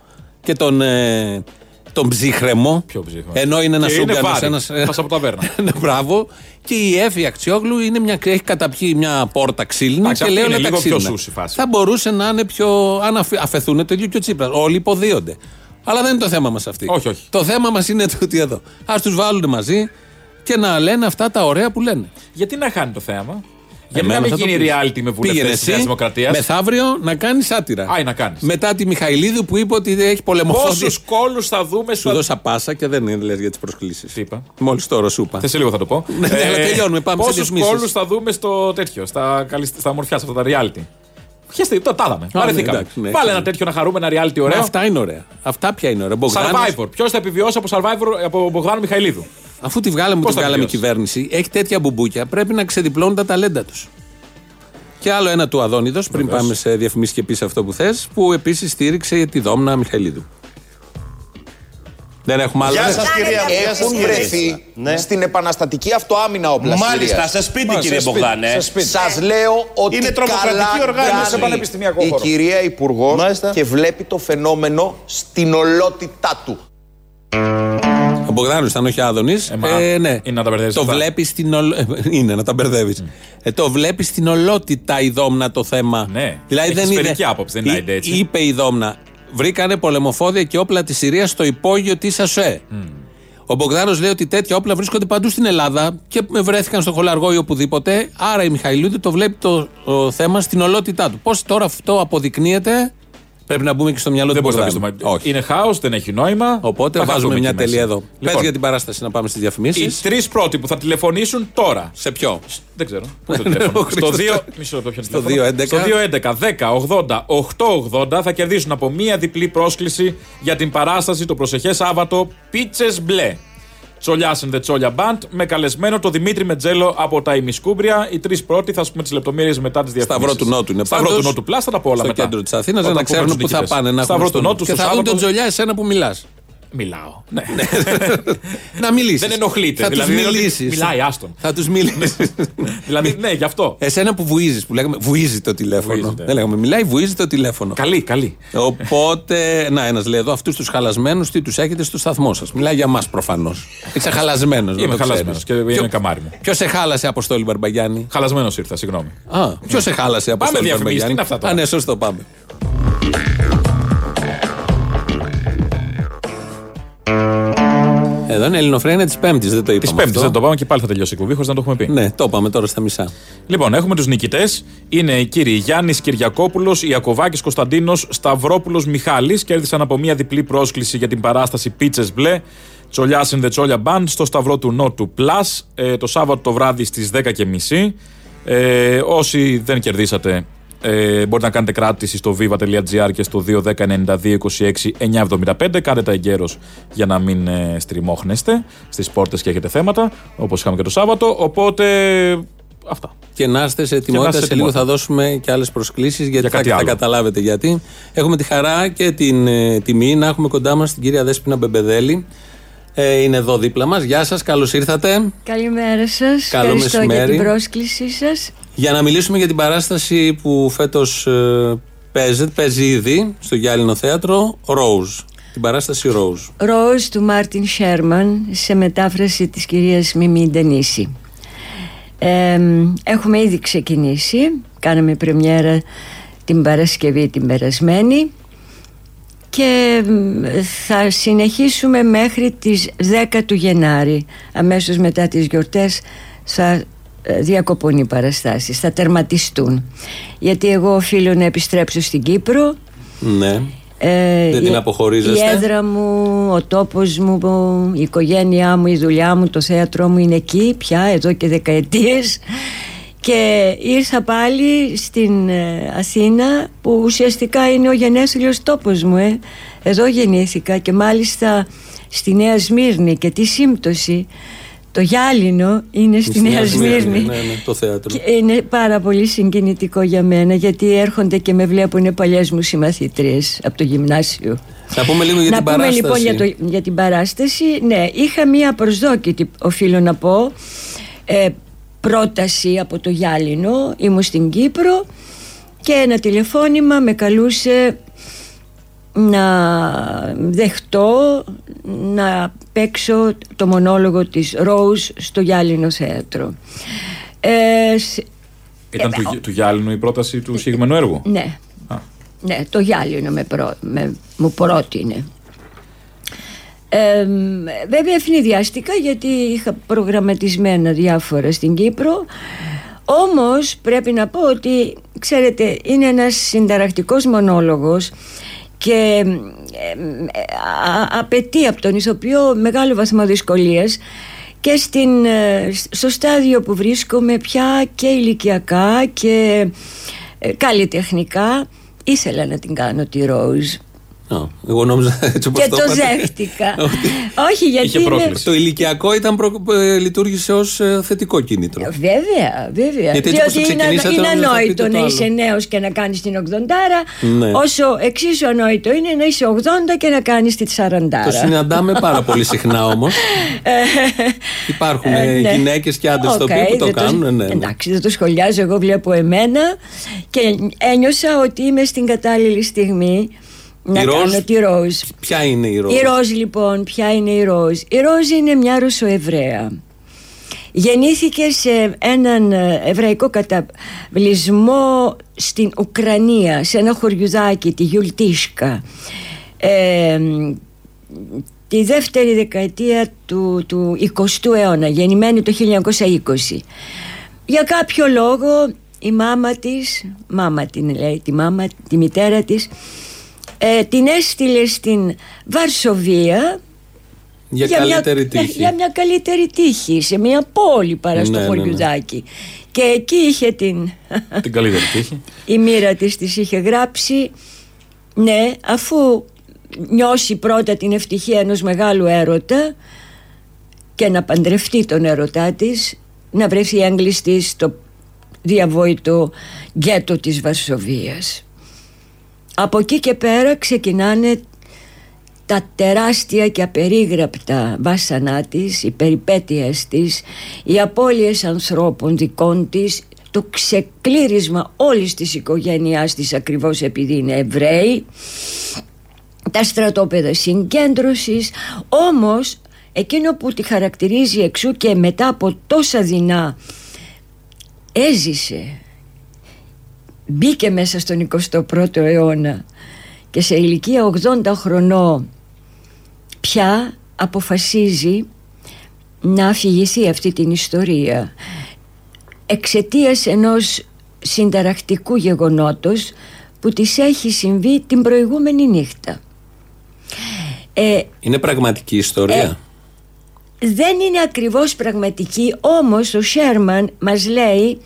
και τον, ε, τον ψύχρεμο. Ποιο ψύχρεμο; Ενώ είναι ένας Και είναι Ούγκανο. βάρη. Ένας, Πας από ταβέρνα. ναι, μπράβο. Και η Εύη Αξιόγλου είναι μια, έχει καταπιεί μια πόρτα ξύλινη Εντάξει, και αυτή λέει είναι όλα τα λίγο πιο ξύλινα. σούσι φάση. Θα μπορούσε να είναι πιο. αν αφ- αφαιθούν το ίδιο και ο Τσίπρας. Όλοι υποδίονται. Αλλά δεν είναι το θέμα μας αυτή. Όχι, όχι. Το θέμα μας είναι τούτοι εδώ. Α τους βάλουν μαζί και να λένε αυτά τα ωραία που λένε. Γιατί να χάνει το θέμα; Γιατί Εμένα να μην θα το γίνει πεις. reality με Πήγαινε βουλευτέ τη εσύ Νέα Δημοκρατίας; Μεθαύριο να κάνεις σάτυρα. Α, να κάνεις. Μετά τη Μιχαηλίδου που είπε ότι έχει πολεμοφόδια. Πόσους κόλου θα δούμε Σου στο. δώσα πάσα και δεν λες για τις προσκλήσεις. Τι είπα; Μόλις τώρα σου είπα. Θες σε λίγο θα το πω. Ναι, ναι, αλλά τελειώνουμε, πάμε σε Πόσους διαφημίσεις. κόλου θα δούμε στο τέτοιο, στα, καλυσ- στα ομορφιά, σε αυτά τα reality; Χαίρεστε, το τα είδαμε. Βαρεθήκαμε. εντάξει, ναι, Βάλε ναι. ένα τέτοιο να χαρούμε, ένα reality Μα ωραίο. αυτά είναι ωραία. Αυτά πια είναι ωραία. Μπογδάνος, Survivor. Ποιος θα επιβιώσει από Survivor από Μπογδάνο Μιχαηλίδου; Αφού τη βγάλαμε που Πώς τη θα βγάλαμε βιώσεις; κυβέρνηση, έχει τέτοια μπουμπούκια, πρέπει να ξεδιπλώνουν τα ταλέντα τους. Και άλλο ένα του Αδόνιδος, πριν Βεβαίως. πάμε σε διαφημίσεις και πεις αυτό που θες, που επίσης στήριξε τη Δόμνα Μιχαηλίδου. Δεν έχουμε άλλο. Γεια ρε. σας κυρία μου, γεια σας Έχουν κύριε. βρεθεί Ναι. στην επαναστατική αυτοάμυνα όπλα Μάλιστα, Συρίας. σε σπίτι Μα, κύριε σε σπίτι, Μπογδάνε. σε σπίτι. Σας λέω ότι Είναι τρομοκρατική καλά οργάνωση σε κάνει πανεπιστημιακό η χώρο. κυρία Υπουργός Μάλιστα. και βλέπει το φαινόμενο στην ολότητά του. Ο Μπογδάνος ήταν όχι Άδωνης. Ε, μα, ναι. είναι να τα μπερδεύεις Το αυτά. βλέπεις στην. ολ- ε, Είναι να τα μπερδεύεις. Ε, το βλέπεις στην ολότητα η Δόμνα το θέμα. Ναι. Δηλαδή Έχεις δεν είναι. σφαιρική άποψη, δεν είναι Εί- άιντε έτσι. Είπε η Δόμνα. Βρήκανε πολεμοφόδια και όπλα της Συρίας στο υπόγειο της ΑΣΟΕ. Ο Μπογδάνος λέει ότι τέτοια όπλα βρίσκονται παντού στην Ελλάδα και βρέθηκαν στο χολαργό ή οπουδήποτε. Άρα η Μιχαηλούδη το βλέπει το ο, θέμα στην ολότητά του. Πώς τώρα αυτό αποδεικνύεται, πρέπει να μπούμε και στο μυαλό Δεν του μπορείς να πεις Μπογδάνου. το Είναι χάος, δεν έχει νόημα. Οπότε Θα βάζουμε χαθούμε μια εκεί τελεία μέσα. εδώ. Πες Λοιπόν, για την παράσταση να πάμε στις διαφημίσεις. οι τρεις πρώτοι που θα τηλεφωνήσουν τώρα. Σε ποιο; Δεν ξέρω. Πού το Ναι, τηλέφωνο. ο Στο Χρήστος. 2. Μισό λεπτό, ποιο Στο τηλέφωνο. 211. Στο 211 10 80 880 θα κερδίσουν από μία διπλή πρόσκληση για την παράσταση το προσεχές Σάββατο Πίτσες Μπλε. Τσολιά and the Τσόλια Band με καλεσμένο το Δημήτρη Μετζέλο από τα ημισκούμπρια. Οι τρεις πρώτοι θα πούμε τις λεπτομέρειες μετά τις διαφημίσεις. Σταυρό του Νότου είναι Σταυρό πάντως, του Νότου Πλάστα, θα τα πω όλα στο μετά. κέντρο της Αθήνας, Όταν να πούμε ξέρουν τους που θα νικητές. πάνε. Να Σταυρό έχουν του στο- Νότου Και στο θα δουν τον Σάββατο. Τζολιά εσένα που μιλάς. Μιλάω. Ναι. να μιλήσεις. Δεν ενοχλείται. Θα δηλαδή, τους είναι ότι μιλήσεις. Μιλάει, άστον. Θα τους μιλήσεις. δηλαδή, ναι, γι' αυτό. Εσένα που βουίζεις, που λέγαμε. Βουίζει το τηλέφωνο. Βουίζεται. Δεν λέγαμε, μιλάει, βουίζει το τηλέφωνο. Καλή, καλή. Οπότε, να, ένας λέει εδώ, αυτούς τους χαλασμένους τι τους έχετε στο σταθμό σας. Μιλάει για μας προφανώς. Είσαι χαλασμένος. Είμαι χαλασμένος και είναι καμάρι μου. Ποιος σε χάλασε, Αποστόλη Μπαρμπαγιάννη; Χαλασμένος ήρθα, συγγνώμη. Α, ποιος σε χάλασε, Αποστόλη διαφημίσεις, Μπαρμπαγιάννη; τι είναι αυτά τώρα. Α, ναι, σωστό, πάμε. Εδώ είναι Ελληνοφρένια της Πέμπτης, δεν το είπαμε. Τη Πέμπτης αυτό. δεν το πάμε και πάλι θα τελειώσει η εκπομπή χωρίς να το έχουμε πει. Ναι, το είπαμε τώρα στα μισά. Λοιπόν, έχουμε τους νικητές. Είναι οι κύριοι Γιάννης Κυριακόπουλος, Ιακοβάκη Κωνσταντίνος, Σταυρόπουλος Μιχάλης. Κέρδισαν από μία διπλή πρόσκληση για την παράσταση Πίτσες Μπλε. Τσολιά in the Τσόλια Band στο Σταυρό του Νότου Plus ε, το Σάββατο το βράδυ στις 10.30. Ε, όσοι δεν κερδίσατε, ε, μπορείτε να κάνετε κράτηση στο viva.gr και στο 210-92-26-975. Κάντε τα εγκαίρως για να μην ε, στριμώχνεστε στις πόρτες και έχετε θέματα, όπως είχαμε και το Σάββατο. Οπότε αυτά. Και να είστε σε να ετοιμότητα. είστε Σε σε λίγο θα ετοιμότητα. δώσουμε και άλλες προσκλήσεις γιατί Για θα, κάτι θα άλλο. καταλάβετε γιατί. Έχουμε τη χαρά και την ε, τιμή να έχουμε κοντά μας την κυρία Δέσποινα Μπεμπεδέλη. Ε, είναι εδώ δίπλα μας. Γεια σας, καλώς ήρθατε. Καλημέρα σας. Καλό Ευχαριστώ για μεσημέρι. την πρόσκλησή σας. Για να μιλήσουμε για την παράσταση που φέτος παίζεται, παίζει ήδη στο Γυάλινο Θέατρο, Rose. Την παράσταση Rose. Ροζ του Μάρτιν Σέρμαν σε μετάφραση της κυρίας Μιμή Ντενίση. Ε, έχουμε ήδη ξεκινήσει. Κάναμε πρεμιέρα την Παρασκευή την περασμένη και μ, θα συνεχίσουμε μέχρι τις 10 του Γενάρη. Αμέσως μετά τις γιορτές θα ε, διακοπούν οι παραστάσεις, θα τερματιστούν. Γιατί εγώ οφείλω να επιστρέψω στην Κύπρο Ναι. ε, Δεν την η- αποχωρίζεστε; Η έδρα μου, ο τόπος μου, η οικογένειά μου, η δουλειά μου, το θέατρό μου είναι εκεί πια εδώ και δεκαετίες και ήρθα πάλι στην ε, Αθήνα που ουσιαστικά είναι ο γενέθλιος τόπος μου ε. εδώ γεννήθηκα και μάλιστα στη Νέα Σμύρνη και τη σύμπτωση το γυάλινο είναι στη, Νέα Σμύρνη Ναι, ναι, το θέατρο. και είναι πάρα πολύ συγκινητικό για μένα γιατί έρχονται και με βλέπουν παλιές μου συμμαθήτριες από το γυμνάσιο. Να πούμε λίγο για να την πούμε παράσταση. λοιπόν για, το, για την παράσταση. Ναι, είχα μία προσδόκητη, οφείλω να πω, ε, πρόταση από το Γυάλινο. Ήμουν στην Κύπρο και ένα τηλεφώνημα με καλούσε να δεχτώ να παίξω το μονόλογο της Rose στο Γυάλινο Θέατρο. Ε, σ- Ήταν Ε, του, του Γιάλινου η πρόταση του συγκεκριμένου έργου; ναι. Ναι, το Γυάλινο με, πρό- με- μου πρότεινε. Ε, μ, βέβαια ευνηδιάστηκα γιατί είχα προγραμματισμένα διάφορα στην Κύπρο. Όμως πρέπει να πω ότι ξέρετε είναι ένας συνταρακτικός μονόλογος και ε, ε, α- απαιτεί από τον ηθοποιό μεγάλο βαθμό δυσκολίας και στην, ε, στο στάδιο που βρίσκομαι πια και ηλικιακά και ε, καλλιτεχνικά. Ήθελα να την κάνω τη Ροζ Α, εγώ νόμιζα έτσι όπως και το είπατε, δέχτηκα Όχι γιατί είναι... Το ηλικιακό ήταν προ... ε, λειτουργήσε ως θετικό κίνητρο. Βέβαια, βέβαια. Γιατί έτσι όπως το Διότι είναι, ξεκινήσατε, είναι νόμιζα θα ανόητο πείτε το να άλλο. είσαι νέος και να κάνεις την 80 Ναι. όσο εξίσου ανόητο είναι να είσαι 80 και να κάνεις τη 40 Το συναντάμε πάρα πολύ συχνά όμως. Υπάρχουν Ε, ε, ναι. γυναίκες και άντρες Οκ, το οποίο που το δεν κάνουν. ναι. Εντάξει, δεν το σχολιάζω. Εγώ βλέπω εμένα και ένιωσα ότι είμαι στην κατάλληλη στιγμή να Η Ροζ, κάνω τη Ροζ. Ποια είναι η Ροζ; Η Ροζ λοιπόν, ποια είναι η Ροζ; Η Ροζ είναι μια Ρωσοεβραία. Γεννήθηκε σε έναν ε, εβραϊκό καταυλισμό στην Ουκρανία, σε ένα χωριουδάκι, τη Γιουλτίσκα. Ε, τη δεύτερη δεκαετία του, του 20ου αιώνα, γεννημένη το 1920. Για κάποιο λόγο η μάμα της, μάμα την λέει, τη μάμα, τη μητέρα της, ε, την έστειλε στην Βαρσοβία Για μια, καλύτερη τύχη. για μια καλύτερη τύχη σε μια πόλη παρά στο Ναι, ναι, ναι. χωριουδάκι και εκεί είχε την Την καλύτερη τύχη. η μοίρα της της είχε γράψει ναι αφού νιώσει πρώτα την ευτυχία ενός μεγάλου έρωτα και να παντρευτεί τον έρωτά της να βρεθεί έγκλειστη στο διαβόητο γκέτο της Βαρσοβίας από εκεί και πέρα ξεκινάνε τα τεράστια και απερίγραπτα βάσανά της, οι περιπέτειες της, οι απώλειες ανθρώπων δικών της, το ξεκλήρισμα όλης της οικογένειάς της ακριβώς επειδή είναι Εβραίοι, τα στρατόπεδα συγκέντρωσης, όμως εκείνο που τη χαρακτηρίζει εξού και μετά από τόσα δεινά έζησε μπήκε μέσα στον 21ο αιώνα και σε ηλικία 80 χρονών πια αποφασίζει να αφηγηθεί αυτή την ιστορία εξαιτίας ενός συνταρακτικού γεγονότος που της έχει συμβεί την προηγούμενη νύχτα. Ε, Είναι πραγματική ιστορία; δεν είναι ακριβώς πραγματική όμως ο Σέρμαν μας λέει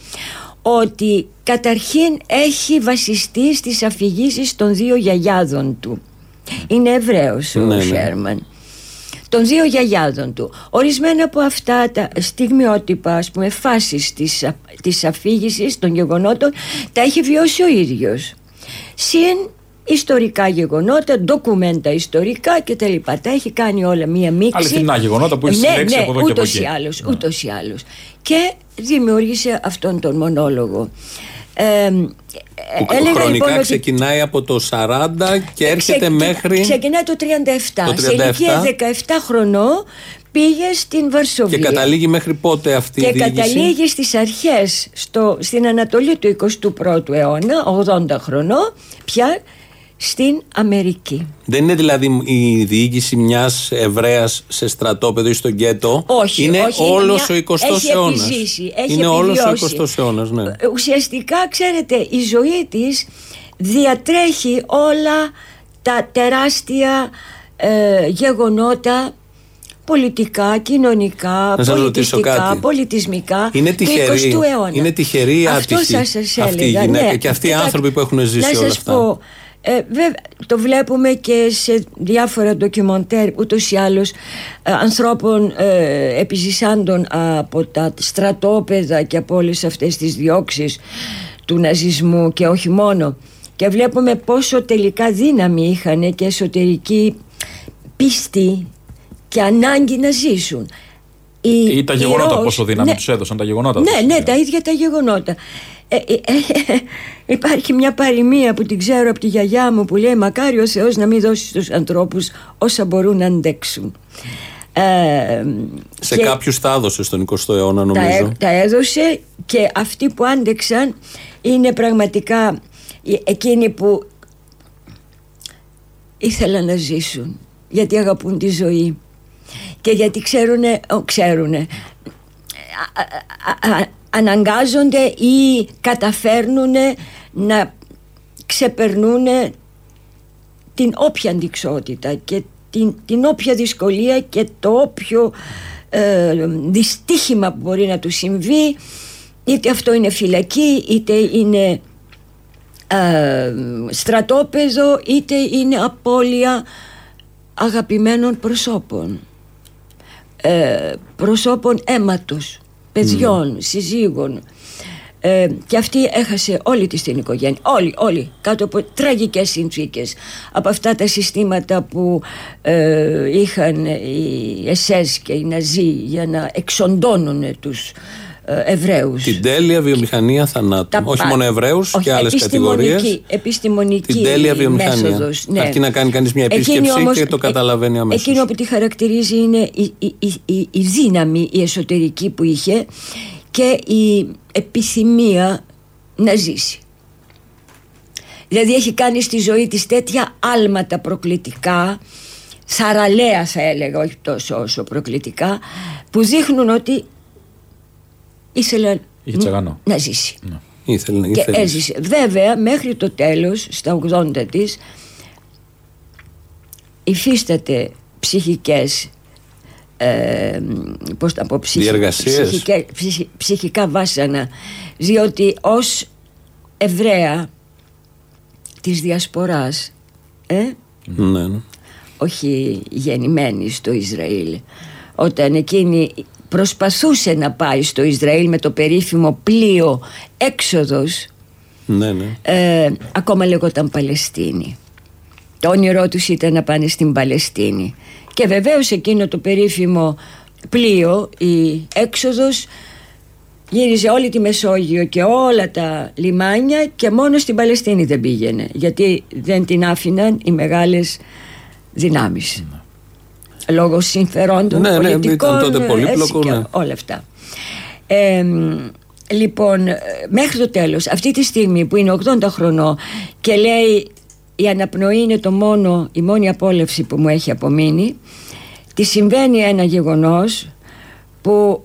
ότι καταρχήν έχει βασιστεί στις αφηγήσεις των δύο γιαγιάδων του είναι Εβραίος ο Ναι, ναι. Σέρμαν των δύο γιαγιάδων του ορισμένα από αυτά τα στιγμιότυπα ας πούμε φάσεις της, α- της αφήγησης των γεγονότων τα έχει βιώσει ο ίδιος συν ιστορικά γεγονότα, ντοκουμέντα ιστορικά κτλ. Τα έχει κάνει όλα μία μίξη. Αληθινά γεγονότα που έχει ναι, συλλέξει ναι, από εδώ και από ούτως εκεί. Ή άλλως, ούτως ή άλλως. Και δημιούργησε αυτόν τον μονόλογο. Ε, Που έλεγα χρονικά λοιπόν ότι ξεκινάει από το 40 και έρχεται Ξεκι- μέχρι. Ξεκινάει το 37. Το Σε ηλικία 37. 17 χρονών πήγε στην Βαρσοβία. Και καταλήγει μέχρι πότε αυτή Και η διοίκηση. καταλήγει στις αρχές στο, στην Ανατολή του 21ου αιώνα 80 χρονών πια στην Αμερική Δεν είναι δηλαδή η διοίκηση μιας Εβραίας σε στρατόπεδο ή στο γκέτο. όχι, Είναι όχι, είναι όλος μια- ο 20ο έχει αιώνας. επιζήσει, έχει Είναι όλος ο επιβιώσει. 20ο αιώνας, ναι. Ε, Ουσιαστικά ξέρετε η ζωή της διατρέχει όλα τα τεράστια ε, γεγονότα πολιτικά, κοινωνικά, Να σας ρωτήσω πολιτιστικά, κάτι. πολιτισμικά Είναι του τυχερή, 20ου αιώνα. είναι τυχερή ή Αυτό άτυχη θα σας αυτή η έλεγα, γυναίκα ναι. και αυτοί οι Κοιτάξτε, άνθρωποι που έχουν ζήσει να όλα σας αυτά. πω, ε, βέβαια, το βλέπουμε και σε διάφορα ντοκιμοντέρ ούτως ή άλλως ε, ανθρώπων ε, επιζησάντων από τα στρατόπεδα και από όλες αυτές τις διώξεις του ναζισμού και όχι μόνο και βλέπουμε πόσο τελικά δύναμη είχαν και εσωτερική πίστη και ανάγκη να ζήσουν Ή τα γεγονότα, Ρώος- πόσο δύναμη ναι, τους έδωσαν τα γεγονότα. ναι, τους. ναι, τα ίδια τα γεγονότα. Ε, ε, ε, υπάρχει μια παροιμία που την ξέρω από τη γιαγιά μου που λέει «Μακάρι ο Θεός να μην δώσει στους ανθρώπους όσα μπορούν να αντέξουν». Ε, Σε και κάποιους τα έδωσε στον 20ο αιώνα, τα, νομίζω. έ- τα έδωσε και αυτοί που άντεξαν είναι πραγματικά ε- εκείνοι που ήθελαν να ζήσουν γιατί αγαπούν τη ζωή και γιατί ξέρουνε, ο, ξέρουνε α- α- α- αναγκάζονται ή καταφέρνουν να ξεπερνούν την όποια αντικσότητα και την, την όποια δυσκολία και το όποιο ε, δυστύχημα που μπορεί να του συμβεί είτε αυτό είναι φυλακή είτε είναι ε, στρατόπεδο είτε είναι απώλεια αγαπημένων προσώπων. Ε, προσώπων αίματος παιδιών, συζύγων. Ε, και αυτή έχασε όλη της την οικογένεια. Όλοι, όλοι, κάτω από τραγικές συνθήκες. Από αυτά τα συστήματα που ε, είχαν οι ΕΣΕΣ και οι Ναζί για να εξοντώνουν τους ε, Εβραίους Την τέλεια βιομηχανία θανάτου. Τα Όχι πα- μόνο Εβραίους Όχι, και άλλε κατηγορίες. επιστημονική- Επιστημονική Την τέλεια βιομηχανία. μέθοδος, ναι. Αρκεί να κάνει κανείς μια Εκείνη επίσκεψη όμως- και το ε- καταλαβαίνει αμέσως. Εκείνο που τη χαρακτηρίζει είναι η, η, η, η- η δύναμη η εσωτερική που είχε και η επιθυμία να ζήσει. Δηλαδή έχει κάνει στη ζωή της τέτοια άλματα προκλητικά θαραλέα θα έλεγα όχι τόσο όσο προκλητικά που δείχνουν ότι ήθελε Είχε τσαγανό. να ζήσει Ήθελε, και ήθελες. έζησε. Βέβαια, μέχρι το τέλος, στα 80 της, υφίσταται ψυχικές ε, πώς να πω, ψυχ- Διεργασίες. ψυχικέ- ψυχ- ψυχικά βάσανα διότι ως Εβραία της Διασποράς ε, Ναι, ναι. όχι γεννημένη στο Ισραήλ όταν εκείνη προσπαθούσε να πάει στο Ισραήλ με το περίφημο πλοίο έξοδος ναι, ναι. ε, ακόμα λεγόταν Παλαιστίνη Το όνειρό τους ήταν να πάνε στην Παλαιστίνη. Και βεβαίως εκείνο το περίφημο πλοίο, η έξοδος, γύριζε όλη τη Μεσόγειο και όλα τα λιμάνια και μόνο στην Παλαιστίνη δεν πήγαινε. Γιατί δεν την άφηναν οι μεγάλες δυνάμεις. Λόγω συμφερόντων Ναι, ναι, πολιτικών, ήταν τότε πολύπλοκο, έτσι και ναι. όλα αυτά. Ε, λοιπόν, ε, μέχρι το τέλος, αυτή τη στιγμή που είναι 80 χρονών και λέει η αναπνοή είναι το μόνο, η μόνη απόλαυση που μου έχει απομείνει, τη συμβαίνει ένα γεγονός που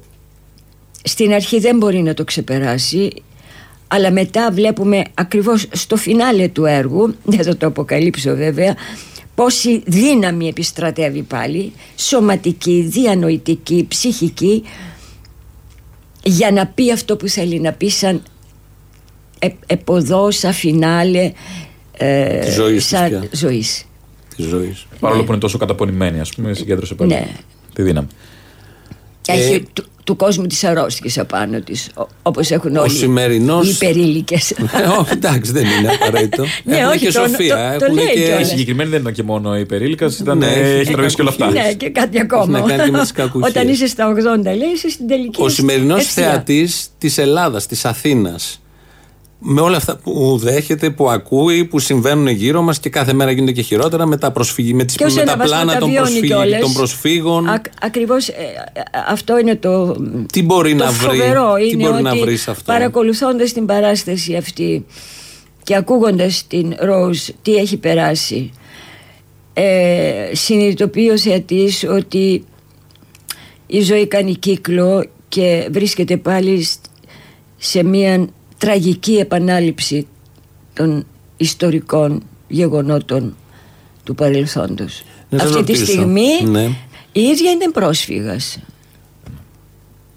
στην αρχή δεν μπορεί να το ξεπεράσει αλλά μετά βλέπουμε ακριβώς στο φινάλε του έργου δεν θα το αποκαλύψω βέβαια πόση δύναμη επιστρατεύει πάλι σωματική, διανοητική, ψυχική για να πει αυτό που θέλει να πει σαν ε, εποδό, σαν φινάλε ε, Της ζωής της σαν πια. ζωής. Της ζωής. Παρόλο που είναι τόσο καταπονημένη, ας πούμε, συγκέντρωσε πάλι Ναι. τη δύναμη. Έχει του, του κόσμου της αρρώστιας απάνω της ο- όπως έχουν Ο όλοι σημερινός- οι υπερήλικες Ε, όχι, εντάξει, δεν είναι απαραίτητο. Ναι, Έχουν όχι, και το- σοφία. το- το έχουν λέει και... κιόλας. Η συγκεκριμένη δεν ήταν και μόνο υπερήλικα, ήταν. Ναι, ε, έχει έχει τραβήσει και όλα αυτά. Ναι, και κάτι ακόμα. να κάνει και με τις κακουχίες. Όταν είσαι στα 80, λέει, είσαι στην τελική. Ο σημερινός ευθεία. θεατής της Ελλάδας, της Αθήνας. Με όλα αυτά που δέχεται, που ακούει, που συμβαίνουν γύρω μας και κάθε μέρα γίνονται και χειρότερα με τα, προσφυγή, με τις, Και ως με ένα τα βάσμα πλάνα τα των, βιώνει προσφύγων, κιόλας. των προσφύγων. Ακ- ακριβώς ε, ε, αυτό είναι το, Τι μπορεί το να βρει, φοβερό τι είναι μπορεί ότι να βρει σε αυτό. παρακολουθώντας την παράσταση αυτή και ακούγοντας την Ροζ τι έχει περάσει ε, συνειδητοποιεί ο θεατής ότι η ζωή κάνει κύκλο και βρίσκεται πάλι σ- σε μια τραγική επανάληψη των ιστορικών γεγονότων του παρελθόντος. Να σας Αυτή τη ρωτήσω. στιγμή Ναι. η ίδια είναι πρόσφυγας.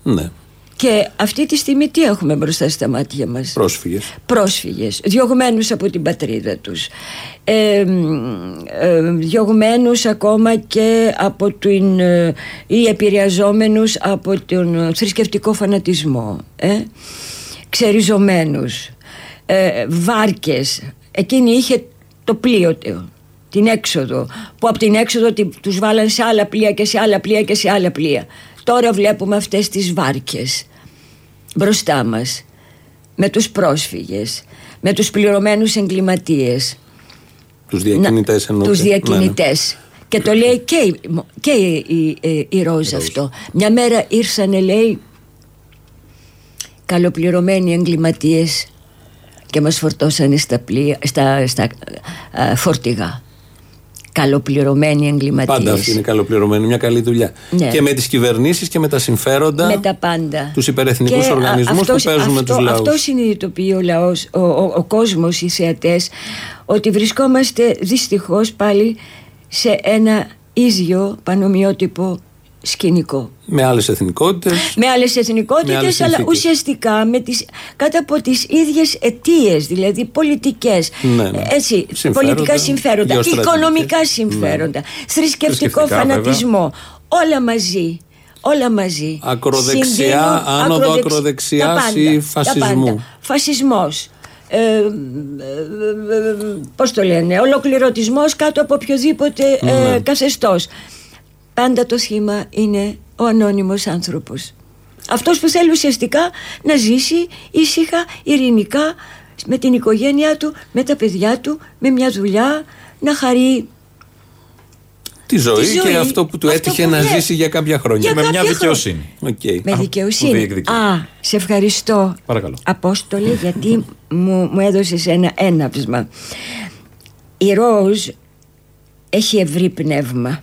Ναι, Και αυτή τη στιγμή τι έχουμε μπροστά στα μάτια μας; Πρόσφυγες. Πρόσφυγες, διωγμένους από την πατρίδα τους ε, ε, Διωγμένους ακόμα και από την ε, ή επηρεαζόμενους από τον θρησκευτικό φανατισμό ε, Ξεριζωμένους ε, Βάρκες. Εκείνη είχε το πλοίο του την έξοδο που από την έξοδο τη- τους βάλαν σε άλλα πλοία και σε άλλα πλοία και σε άλλα πλοία. Τώρα βλέπουμε αυτές τις βάρκες μπροστά μας με τους πρόσφυγες με τους πληρωμένους εγκληματίες. Τους διακινητές εννοείται. τους Ναι, ναι. διακινητές. Και το λέει και, η- και η, η, η, η Ρόζ αυτό. Μια μέρα ήρθανε λέει καλοπληρωμένοι εγκληματίες και μας φορτώσανε στα, πλοία, στα, στα α, φορτηγά καλοπληρωμένοι εγκληματίες Πάντα αυτή είναι καλοπληρωμένη, μια καλή δουλειά. Ναι. Και με τις κυβερνήσεις και με τα συμφέροντα. με τα πάντα. Τους υπερεθνικούς Και, α, οργανισμούς αυτός- που παίζουν με αυτό, τους λαούς. Αυτός συνειδητοποιεί ο λαός, ο, ο, ο κόσμος, οι θεατές, ότι βρισκόμαστε δυστυχώς πάλι σε ένα ίδιο πανομοιότυπο σκηνικό. Με άλλες εθνικότητες. Με άλλες Με εθνικότητες, άλλες αλλά συνθήκες. ουσιαστικά με τις, κάτω από τις ίδιες αιτίες, δηλαδή πολιτικές, Ναι, ναι. έτσι, Συμφέροντα, πολιτικά συμφέροντα, γεωστρατηγικές. οικονομικά συμφέροντα, θρησκευτικό Θρησκευτικά, φανατισμό, όλα μαζί. Όλα μαζί. Ακροδεξιά, Συγκλίνουν, άνοδο ακροδεξ- ακροδεξιάς τα πάντα, ή τα φασισμού. πάντα. Φασισμός. Ε, ε, ε, ε, πώς το λένε, ολοκληρωτισμός κάτω από οποιοδήποτε ε, Ναι. καθεστώς. Πάντα το σχήμα είναι ο ανώνυμος άνθρωπος. Αυτός που θέλει ουσιαστικά να ζήσει ήσυχα, ειρηνικά, με την οικογένειά του, με τα παιδιά του, με μια δουλειά, να χαρεί Τη ζωή, Τη ζωή, και αυτό που του αυτό έτυχε που να ναι. ζήσει για κάποια χρόνια. Για Με μια κάποια δικαιοσύνη. Οκ. με που δικαιοσύνη. διεκδικεί. Α, σε ευχαριστώ. Παρακαλώ. Απόστολε, γιατί μου, μου έδωσες ένα έναυσμα. Η Ροζ έχει ευρύ πνεύμα.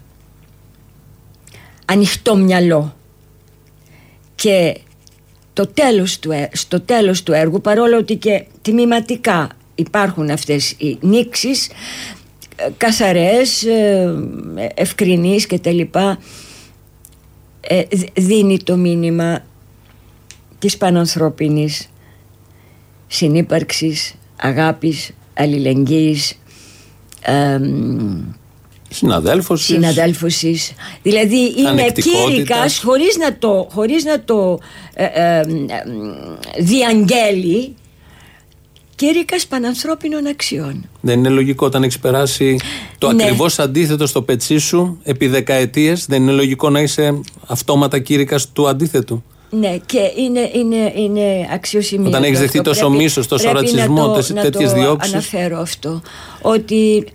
Ανοιχτό μυαλό. Και το τέλος του, έ- στο τέλος του έργου, παρόλο ότι και τμηματικά υπάρχουν αυτές οι νήξεις, ε, καθαρές, ε, ευκρινείς και τα λοιπά, ε, δ- δίνει το μήνυμα της πανανθρώπινης συνύπαρξης, αγάπης, αλληλεγγύης, εμ, Συναδέλφος. της. συναδέλφωσης. Δηλαδή είναι Ανεκτικότητας. κήρυκας χωρίς να το, χωρίς να το ε, ε, ε, διαγγέλει κήρυκας πανανθρώπινων αξιών. Δεν είναι λογικό όταν έχεις περάσει το Ναι. ακριβώς αντίθετο στο πετσί σου επί δεκαετίες. Δεν είναι λογικό να είσαι αυτόματα κήρυκα του αντίθετου. Ναι, και είναι, είναι, είναι αξιοσημείωτο. Όταν έχεις αυτό. δεχτεί τόσο Πρέπει- μίσος, τόσο πρέπει ρατσισμό, να το- τες- να τέτοιες το διώξεις. αναφέρω αυτό. Ότι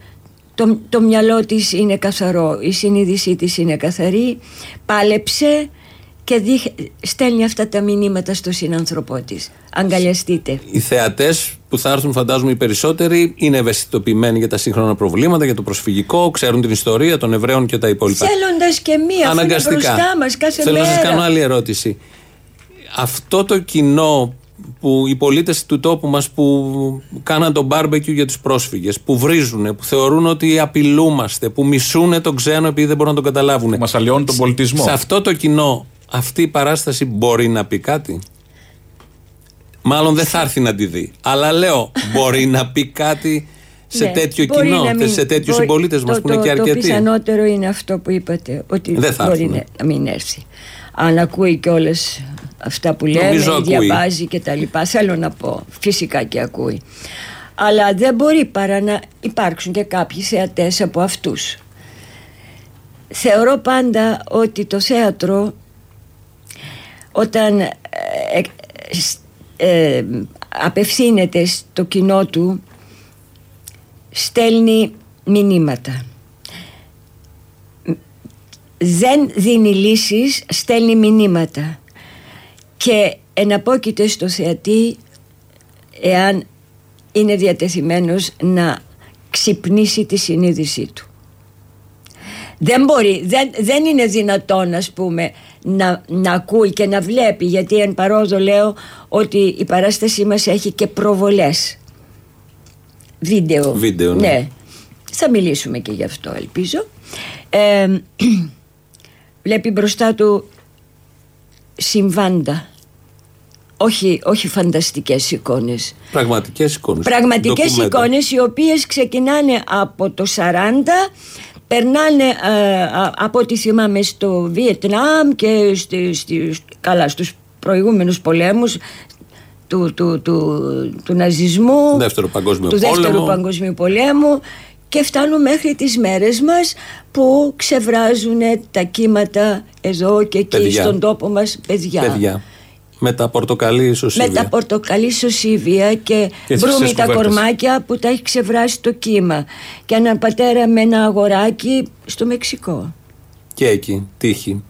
το, το μυαλό της είναι καθαρό, η συνείδησή της είναι καθαρή, πάλεψε και δείχ- στέλνει αυτά τα μηνύματα στο συνάνθρωπό της. Αγκαλιαστείτε. Οι θεατές που θα έρθουν, φαντάζομαι, οι περισσότεροι είναι ευαισθητοποιημένοι για τα σύγχρονα προβλήματα, για το προσφυγικό, ξέρουν την ιστορία των Εβραίων και τα υπόλοιπα. Θέλοντας και μία, αφού είναι μπροστά μας κάθε Θέλω μέρα. να σας κάνω άλλη ερώτηση. Αυτό το κοινό που οι πολίτες του τόπου μας που κάναν τον μπάρμπεκιου για τους πρόσφυγες, που βρίζουν, που θεωρούν ότι απειλούμαστε, που μισούν τον ξένο επειδή δεν μπορούν να τον καταλάβουν. Μας αλλοιώνει τον πολιτισμό. Σε αυτό το κοινό, αυτή η παράσταση μπορεί να πει κάτι; Μάλλον δεν θα έρθει να τη δει. Αλλά λέω, μπορεί να πει κάτι σε Ναι, τέτοιο μπορεί κοινό, να μην- σε τέτοιους μπορεί- συμπολίτες μας το- που είναι το- και Το αρκετοί. πιθανότερο είναι αυτό που είπατε, ότι Δεν θα μπορεί έρθουν. να, να μην έρθει. Αν ακούει κιόλας αυτά που λέμε, Νομίζω ακούει. διαβάζει και τα λοιπά. Θέλω να πω, φυσικά και ακούει. Αλλά δεν μπορεί παρά να υπάρξουν και κάποιοι θεατές από αυτούς. Θεωρώ πάντα ότι το θέατρο όταν ε, ε, σ- ε, απευθύνεται στο κοινό του στέλνει μηνύματα. Δεν δίνει λύσεις, στέλνει μηνύματα. Και εναπόκειται στο θεατή εάν είναι διατεθειμένος να ξυπνήσει τη συνείδησή του. Δεν μπορεί, δεν, δεν είναι δυνατόν ας πούμε να, να ακούει και να βλέπει γιατί εν παρόδο λέω ότι η παράστασή μας έχει και προβολές βίντεο. Βίντεο, ναι. Θα μιλήσουμε και γι' αυτό ελπίζω. Ε, βλέπει μπροστά του συμβάντα. Όχι, όχι φανταστικές εικόνες. Πραγματικές εικόνες. Πραγματικές εικόνες οι οποίες ξεκινάνε από το 40 περνάνε ε, α- από ό,τι θυμάμαι στο Βιετνάμ και στη, στη- καλά στους προηγούμενους πολέμους του, του, του, του ναζισμού Δεύτερο παγκόσμιο του δεύτερου πόλεμο. παγκοσμίου πολέμου και φτάνουν μέχρι τις μέρες μας που ξεβράζουν τα κύματα εδώ και εκεί Παιδιά. στον τόπο μας παιδιά. Παιδιά. Με τα πορτοκαλί Με ισοσύβια. τα πορτοκαλί σωσίβια και, Και τις μπρούμι χρυσές τα κουβέρτες. κορμάκια που τα έχει ξεβράσει το κύμα. Και έναν πατέρα με ένα αγοράκι στο Μεξικό. Και εκεί, τύχη.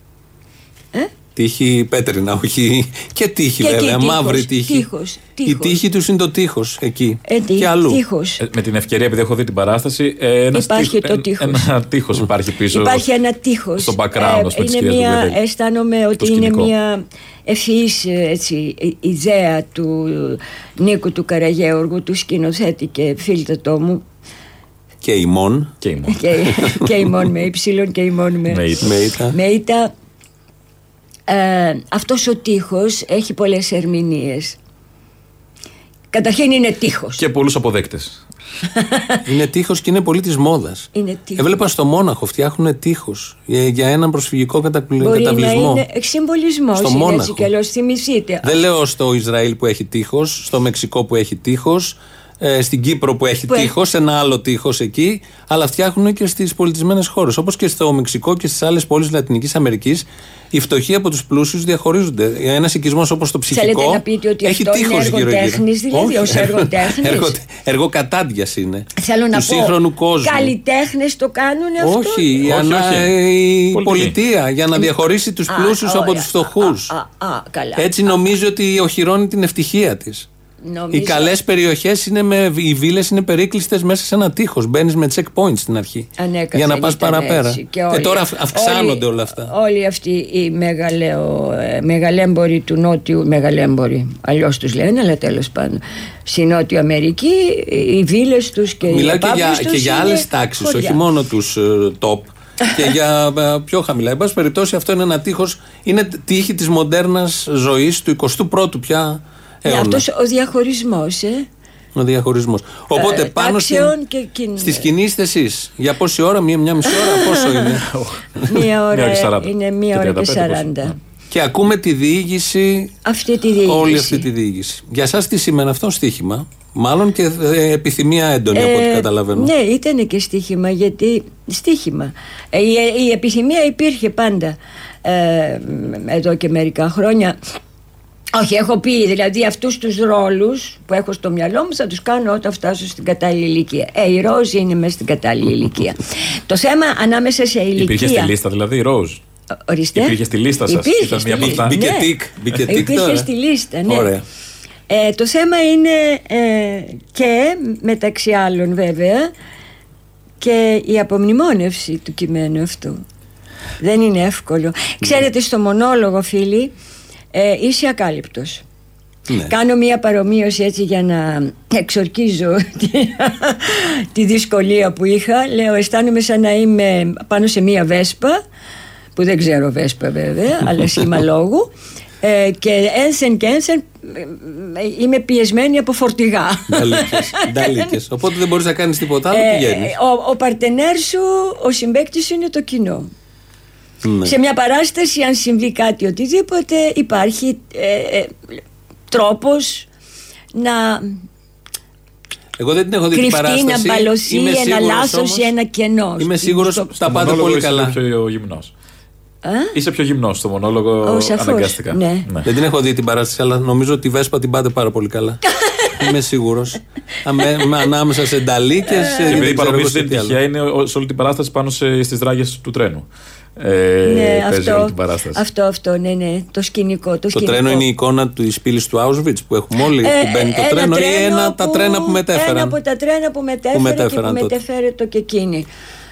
Ε; Τύχη πέτρινα, όχι. Και τύχη Και εκεί βέβαια, τείχος, μαύρη τύχη. τείχος, Η τείχος. τύχη τους είναι το τείχο εκεί. Ε, τι- και αλλού. τείχος. Ε, με την ευκαιρία, επειδή έχω δει την παράσταση, ε, ένας Υπάρχει τείχος- το εν- τείχος. Ένα τείχο υπάρχει πίσω. Υπάρχει ένα τείχος. στο background, ας πούμε, της είναι κυρίας μια, Βουβέδη. αισθάνομαι ότι Το είναι σκηνικό. μια ευφυής ε, έτσι, ε, ιδέα του Νίκου του Καραγέωργου, του σκηνοθέτη και φίλτατό μου. Και ημών. Και ημών. και, και ημών με υψηλόν και ημών με, Με ήττα. Με ήττα. Με ήττα. Ε, αυτός ο τείχος έχει πολλές ερμηνείες. Καταρχήν είναι τείχος. Και πολλούς αποδέκτες. είναι τείχος και είναι πολύ της μόδας. Είναι τείχος. Έβλεπα στο Μόναχο φτιάχνουν τείχος για, για έναν προσφυγικό καταπλη- Μπορεί να καταβλισμό. είναι συμβολισμός Στο είναι Μόναχο. έτσι κι αλλιώς θυμηθείτε. Δεν λέω στο Ισραήλ που έχει τείχος, στο Μεξικό που έχει τείχος, στην Κύπρο που έχει Που έχει- τείχος, ένα άλλο τείχος εκεί, αλλά φτιάχνουν και στις πολιτισμένες χώρες. Όπως και στο Μεξικό και στις άλλες πόλεις Λατινικής Αμερικής, οι φτωχοί από τους πλούσιους διαχωρίζονται. Ένας οικισμός όπως το ψυχικό. Θέλετε να πείτε ότι έχει αυτό είναι τείχος γύρω-γύρω. εργοτέχνης, δηλαδή, Όχι, ως εργοτέχνης; εργο- Εργοκατάντιας είναι. Θέλω να του πω, σύγχρονου κόσμου. καλλιτέχνες το κάνουν αυτό; Όχι, η, ανα- η πολιτεία για να διαχωρίσει τους Α, πλούσιους από ωραία. του φτωχούς. Α, α, καλά. Έτσι νομίζει ότι οχυρώνει την ευτυχία της. Νομίζω- Οι καλές περιοχές είναι με. Οι βίλες είναι περίκλειστες μέσα σε ένα τείχος. Μπαίνεις με checkpoint στην αρχή. Ανέκαθεν για να πας ήταν παραπέρα. έτσι. Και, όλοι- τώρα αυ- αυξάνονται όλοι- όλα αυτά. Όλοι αυτοί οι μεγαλαιο, ε, μεγαλέμποροι του Νότιου, μεγαλέμποροι, αλλιώς τους λένε, αλλά τέλος πάντων. Στη Νότιο Αμερική, οι βίλες τους και οι Μιλάω και για, επάπλους τους και για είναι άλλες τάξεις, χωριά. όχι μόνο τους top. και για ε, πιο χαμηλά. Εν πάση περιπτώσει, αυτό είναι ένα τείχος. Είναι τύχη της μοντέρνας ζωής του 21ου πια Ναι, αιώνα. αυτός ο διαχωρισμός, ε. Ο διαχωρισμός. Οπότε Ε, πάνω στην, τάξεων και κιν- στη σκηνή είστε εσείς. Για πόση ώρα, μία, μία μισή ώρα, πόσο είναι; Μία ώρα Μία και 40. είναι μία Και ώρα και 35 σαράντα. και ακούμε τη διήγηση Αυτή τη διήγηση. Όλη αυτή τη διήγηση. Για εσά τι σημαίνει αυτό στοίχημα; Μάλλον και ε, επιθυμία έντονη από ό,τι Ε, καταλαβαίνω. Ναι, ήταν και στοίχημα γιατί. Στοίχημα. Ε, η, η επιθυμία υπήρχε πάντα ε, εδώ και μερικά χρόνια. Όχι, έχω πει δηλαδή αυτούς τους ρόλους που έχω στο μυαλό μου θα τους κάνω όταν φτάσω στην κατάλληλη ηλικία. Ε, η Ρόζ είναι μέσα στην κατάλληλη ηλικία. Το θέμα ανάμεσα σε ηλικία. Υπήρχε στη λίστα δηλαδή η Ροζ. Ορίστε. Υπήρχε στη λίστα σας; Υπήρχε Ήταν στη μία από λίστα. αυτά; Μπήκε Ναι. τικ, μπήκε τικ Υπήρχε τώρα. στη λίστα, ναι. Ωραία. Ε, το θέμα είναι ε, και μεταξύ άλλων βέβαια και η απομνημόνευση του κειμένου αυτού. Δεν είναι εύκολο. Ξέρετε στο μονόλογο φίλοι ε, είσαι ακάλυπτος. Ναι. Κάνω μία παρομοίωση έτσι για να εξορκίζω τη, τη δυσκολία που είχα. Λέω αισθάνομαι σαν να είμαι πάνω σε μία βέσπα που δεν ξέρω βέσπα βέβαια αλλά σήμα λόγου ε, και ένσεν και ένσεν ε, ε, είμαι πιεσμένη από φορτηγά. Νταλίκες, νταλίκες. Οπότε δεν μπορείς να κάνεις τίποτα άλλο, Ε, πηγαίνεις. ο, ο παρτενέρ σου, ο συμπέκτη σου είναι το κοινό. Ναι. Σε μια παράσταση, αν συμβεί κάτι οτιδήποτε, υπάρχει ε, ε, τρόπος να Εγώ δεν την έχω δει την κρυφτεί, παράσταση. να μπαλωθεί Είμαι ένα σίγουρος λάθος όμως- ή ένα κενός. Είμαι Στην- σίγουρο στο- τα πάτε μονόλογο πολύ είσαι καλά. πιο γυμνός. Α; Είσαι πιο γυμνός στο μονόλογο Ω, σαφώς, αναγκαστικά. ναι. Δεν την έχω δει την παράσταση, αλλά νομίζω ότι η Βέσπα την πάτε πάρα πολύ καλά. Είμαι σίγουρος. Ανάμεσα σε νταλίκες. Και επειδή η παρομοίωση δεν είναι τυχαία, είναι ο- σε όλη την παράσταση πάνω στις δράγες του τρένου. Ε, ναι, παίζει αυτό, όλη την παράσταση. αυτό, αυτό, ναι, ναι, το σκηνικό. Το, Το σκηνικό. τρένο είναι η εικόνα της πύλης του Auschwitz που έχουμε όλοι. Ε, που μπαίνει το ένα τρένο ή τρένο ένα τα που- τρένα που μετέφεραν. Ένα από τα τρένα που μετέφερε μετέφεραν και που τότε. μετέφερε το και εκείνη.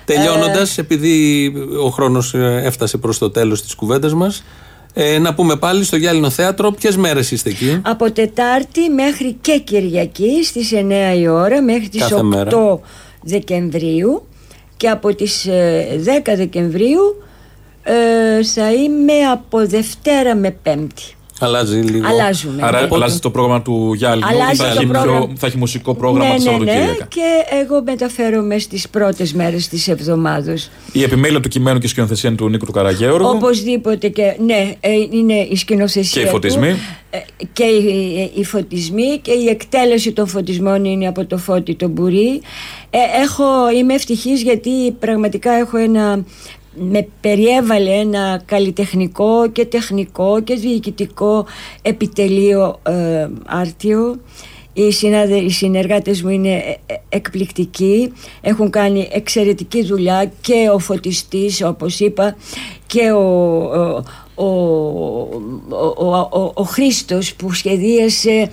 Τελειώνοντας, Ε, επειδή ο χρόνος έφτασε προς το τέλος της κουβέντας μας, ε, να πούμε πάλι στο Γυάλινο Θέατρο ποιες μέρες είστε εκεί; Από Τετάρτη μέχρι και Κυριακή στις 9 η ώρα μέχρι τις Κάθε 8 μέρα. Δεκεμβρίου και από τις ε, 10 Δεκεμβρίου ε, θα είμαι από Δευτέρα με Πέμπτη. Αλλάζει λίγο. Αλλάζουμε. Άρα Οπότε- αλλάζει το πρόγραμμα του Γιάννη. Αλλάζει θα, το έχει πρόγραμμα. πιο, θα έχει μουσικό πρόγραμμα ναι, τη ναι, ναι, Σαββατοκύριακα. και εγώ μεταφέρομαι στις πρώτες μέρες της εβδομάδος. Η επιμέλεια του κειμένου και η σκηνοθεσία είναι του Νίκου του Καραγέωργου. Οπωσδήποτε και ναι, ε, είναι η σκηνοθεσία Και οι φωτισμοί. του, ε, και οι, οι φωτισμοί και η εκτέλεση των φωτισμών είναι από το Φώτη τον Μπουρί. Ε, έχω, είμαι ευτυχής γιατί πραγματικά έχω ένα με περιέβαλε ένα καλλιτεχνικό και τεχνικό και διοικητικό επιτελείο ε, άρτιο. Οι, συνάδε, οι συνεργάτες μου είναι ε, ε, εκπληκτικοί, έχουν κάνει εξαιρετική δουλειά και ο φωτιστής όπως είπα και ο, ο, ο, ο, ο, ο, ο Χρήστος που σχεδίασε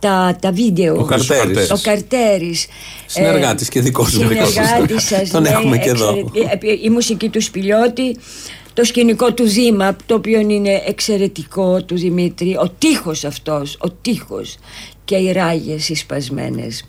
τα, τα βίντεο. Ο Καρτέρης. Ο Καρτέρης. Συνεργάτης και δικός μου. Συνεργάτης σας. Τον ναι, έχουμε και εδώ. εξαιρετική. Ε, Η μουσική του Σπηλιώτη, το σκηνικό του Δήμα, το οποίο είναι εξαιρετικό του Δημήτρη, ο τείχος αυτός, ο τείχος και οι ράγες οι σπασμένες.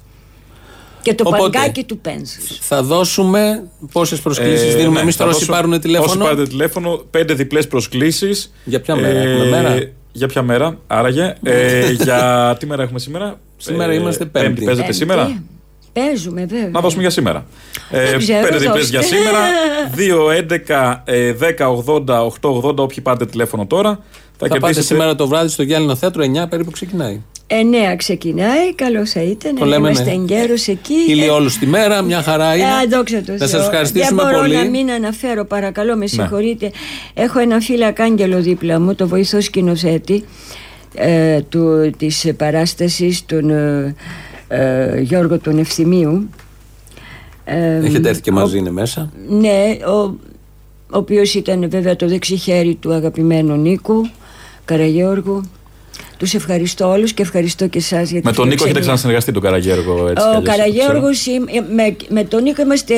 Και το Οπότε, παγκάκι του Πένσους. Θα δώσουμε πόσες προσκλήσεις Ε, δίνουμε ναι, εμείς θα τώρα όσοι δώσω- πάρουν Όσοι τηλέφωνο. πάρετε τηλέφωνο, πέντε διπλές προσκλήσεις. Για ποια μέρα, έχουμε μέρα; Για ποια μέρα, άραγε. Ε, για τι μέρα έχουμε σήμερα; Σήμερα είμαστε Πέμπτη. Παίζετε Πέμπτη. σήμερα; Παίζουμε βέβαια. Να δώσουμε για σήμερα. Δεν ξέρω, πέντε διπλές δώστε. για σήμερα. 2, 11, ε, 10, 80, 8, 80. Όποιοι πάρετε τηλέφωνο τώρα. Θα, Θα πάτε κερδίσετε. σήμερα το βράδυ στο Γυάλινο Θέατρο 9 περίπου ξεκινάει. Εννέα ξεκινάει, καλό θα ήταν. Το να λέμε, είμαστε ναι. εγκαίρως εκεί. Ήλιο όλους τη μέρα, μια χαρά είναι. Ε, δόξα τω Να σας Θεώ. ευχαριστήσουμε Δεν μπορώ πολύ. να μην αναφέρω, παρακαλώ, Ναι. με συγχωρείτε. Έχω ένα φίλο Άγγελο δίπλα μου, το βοηθό σκηνοθέτη ε, του, της παράστασης, τον ε, ε, Γιώργο τον Ευθυμίου. Ε, Έχετε έρθει και ο- μαζί, είναι μέσα. ναι, ο, ο οποίος ήταν βέβαια το δεξί χέρι του αγαπημένου Νίκου Καραγιώργου. Τους ευχαριστώ όλους και ευχαριστώ και εσάς για τη Με τον Νίκο έχετε φιλοξενία. ξανασυνεργαστεί τον Καραγέργο έτσι. κι Ο αλλιώς, ξέρω. Καραγιώργος είμαι- με, με τον Νίκο είμαστε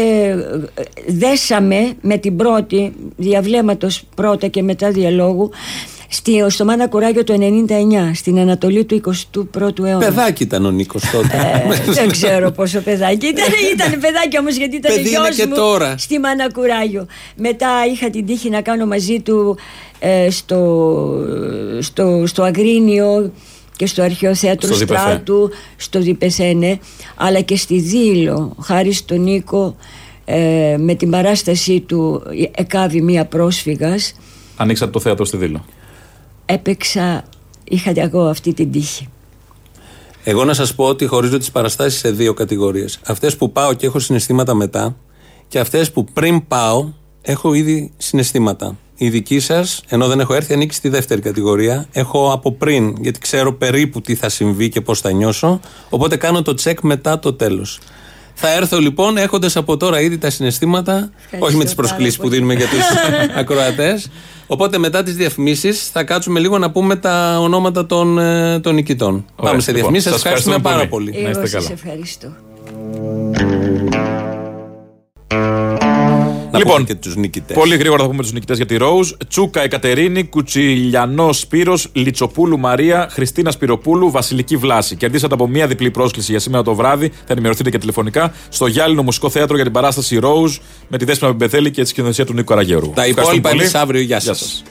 ε, δέσαμε με την πρώτη διαβλέματος πρώτα και μετά διαλόγου στη, στο Μάνα Κουράγιο το 99 στην Ανατολή του 21ου αιώνα. Παιδάκι ήταν ο Νίκος τότε. Ε, δεν ξέρω πόσο παιδάκι ήταν. Ήταν παιδάκι όμως γιατί ήταν Παιδί είναι γιος και μου τώρα. στη Μάνα Κουράγιο. Μετά είχα την τύχη να κάνω μαζί του ε, στο, στο, στο Αγρίνιο και στο Αρχαίο Θέατρο Στο Διπεθέ. Στράτου, στο Διπεθένε, αλλά και στη Δήλο, χάρη στον Νίκο, ε, με την παράστασή του «Εκάβη μία πρόσφυγας», Ανοίξατε το θέατρο στη Δήλο. Έπαιξα, είχα εγώ αυτή την τύχη. Εγώ να σας πω ότι χωρίζω τις παραστάσεις σε δύο κατηγορίες. Αυτές που πάω και έχω συναισθήματα μετά και αυτές που πριν πάω έχω ήδη συναισθήματα. Η δική σας, ενώ δεν έχω έρθει, ανήκει στη δεύτερη κατηγορία. Έχω από πριν, γιατί ξέρω περίπου τι θα συμβεί και πώς θα νιώσω. Οπότε κάνω το τσεκ μετά το τέλος. Θα έρθω λοιπόν έχοντας από τώρα ήδη τα συναισθήματα, όχι με τις προσκλήσεις που δίνουμε για τους ακροατές. Οπότε μετά τις διαφημίσεις θα κάτσουμε λίγο να πούμε τα ονόματα των, ε, των νικητών. Πάμε σε λοιπόν, διαφημίσεις. Σας σας ευχαριστούμε πάρα ευχαριστούμε πολύ. Να είστε Εγώ σας καλά. ευχαριστώ. Να Λοιπόν, πούμε και τους νικητές. Πολύ γρήγορα θα πούμε τους νικητές για τη Rose. Τσούκα Εκατερίνη, Κουτσιλιανό Σπύρος, Λιτσοπούλου Μαρία, Χριστίνα Σπυροπούλου, Βασιλική Βλάση. Κερδίσατε από μία διπλή πρόσκληση για σήμερα το βράδυ. Θα ενημερωθείτε και τηλεφωνικά στο Γυάλινο Μουσικό Θέατρο για την παράσταση Rose με τη Δέσποινα Μπεθέλη και τη σκηνοθεσία του Νίκου Καραγέρου. Τα Ευχαριστούμε υπόλοιπα πολύ. εμεί αύριο. Γεια Γεια σας. σας.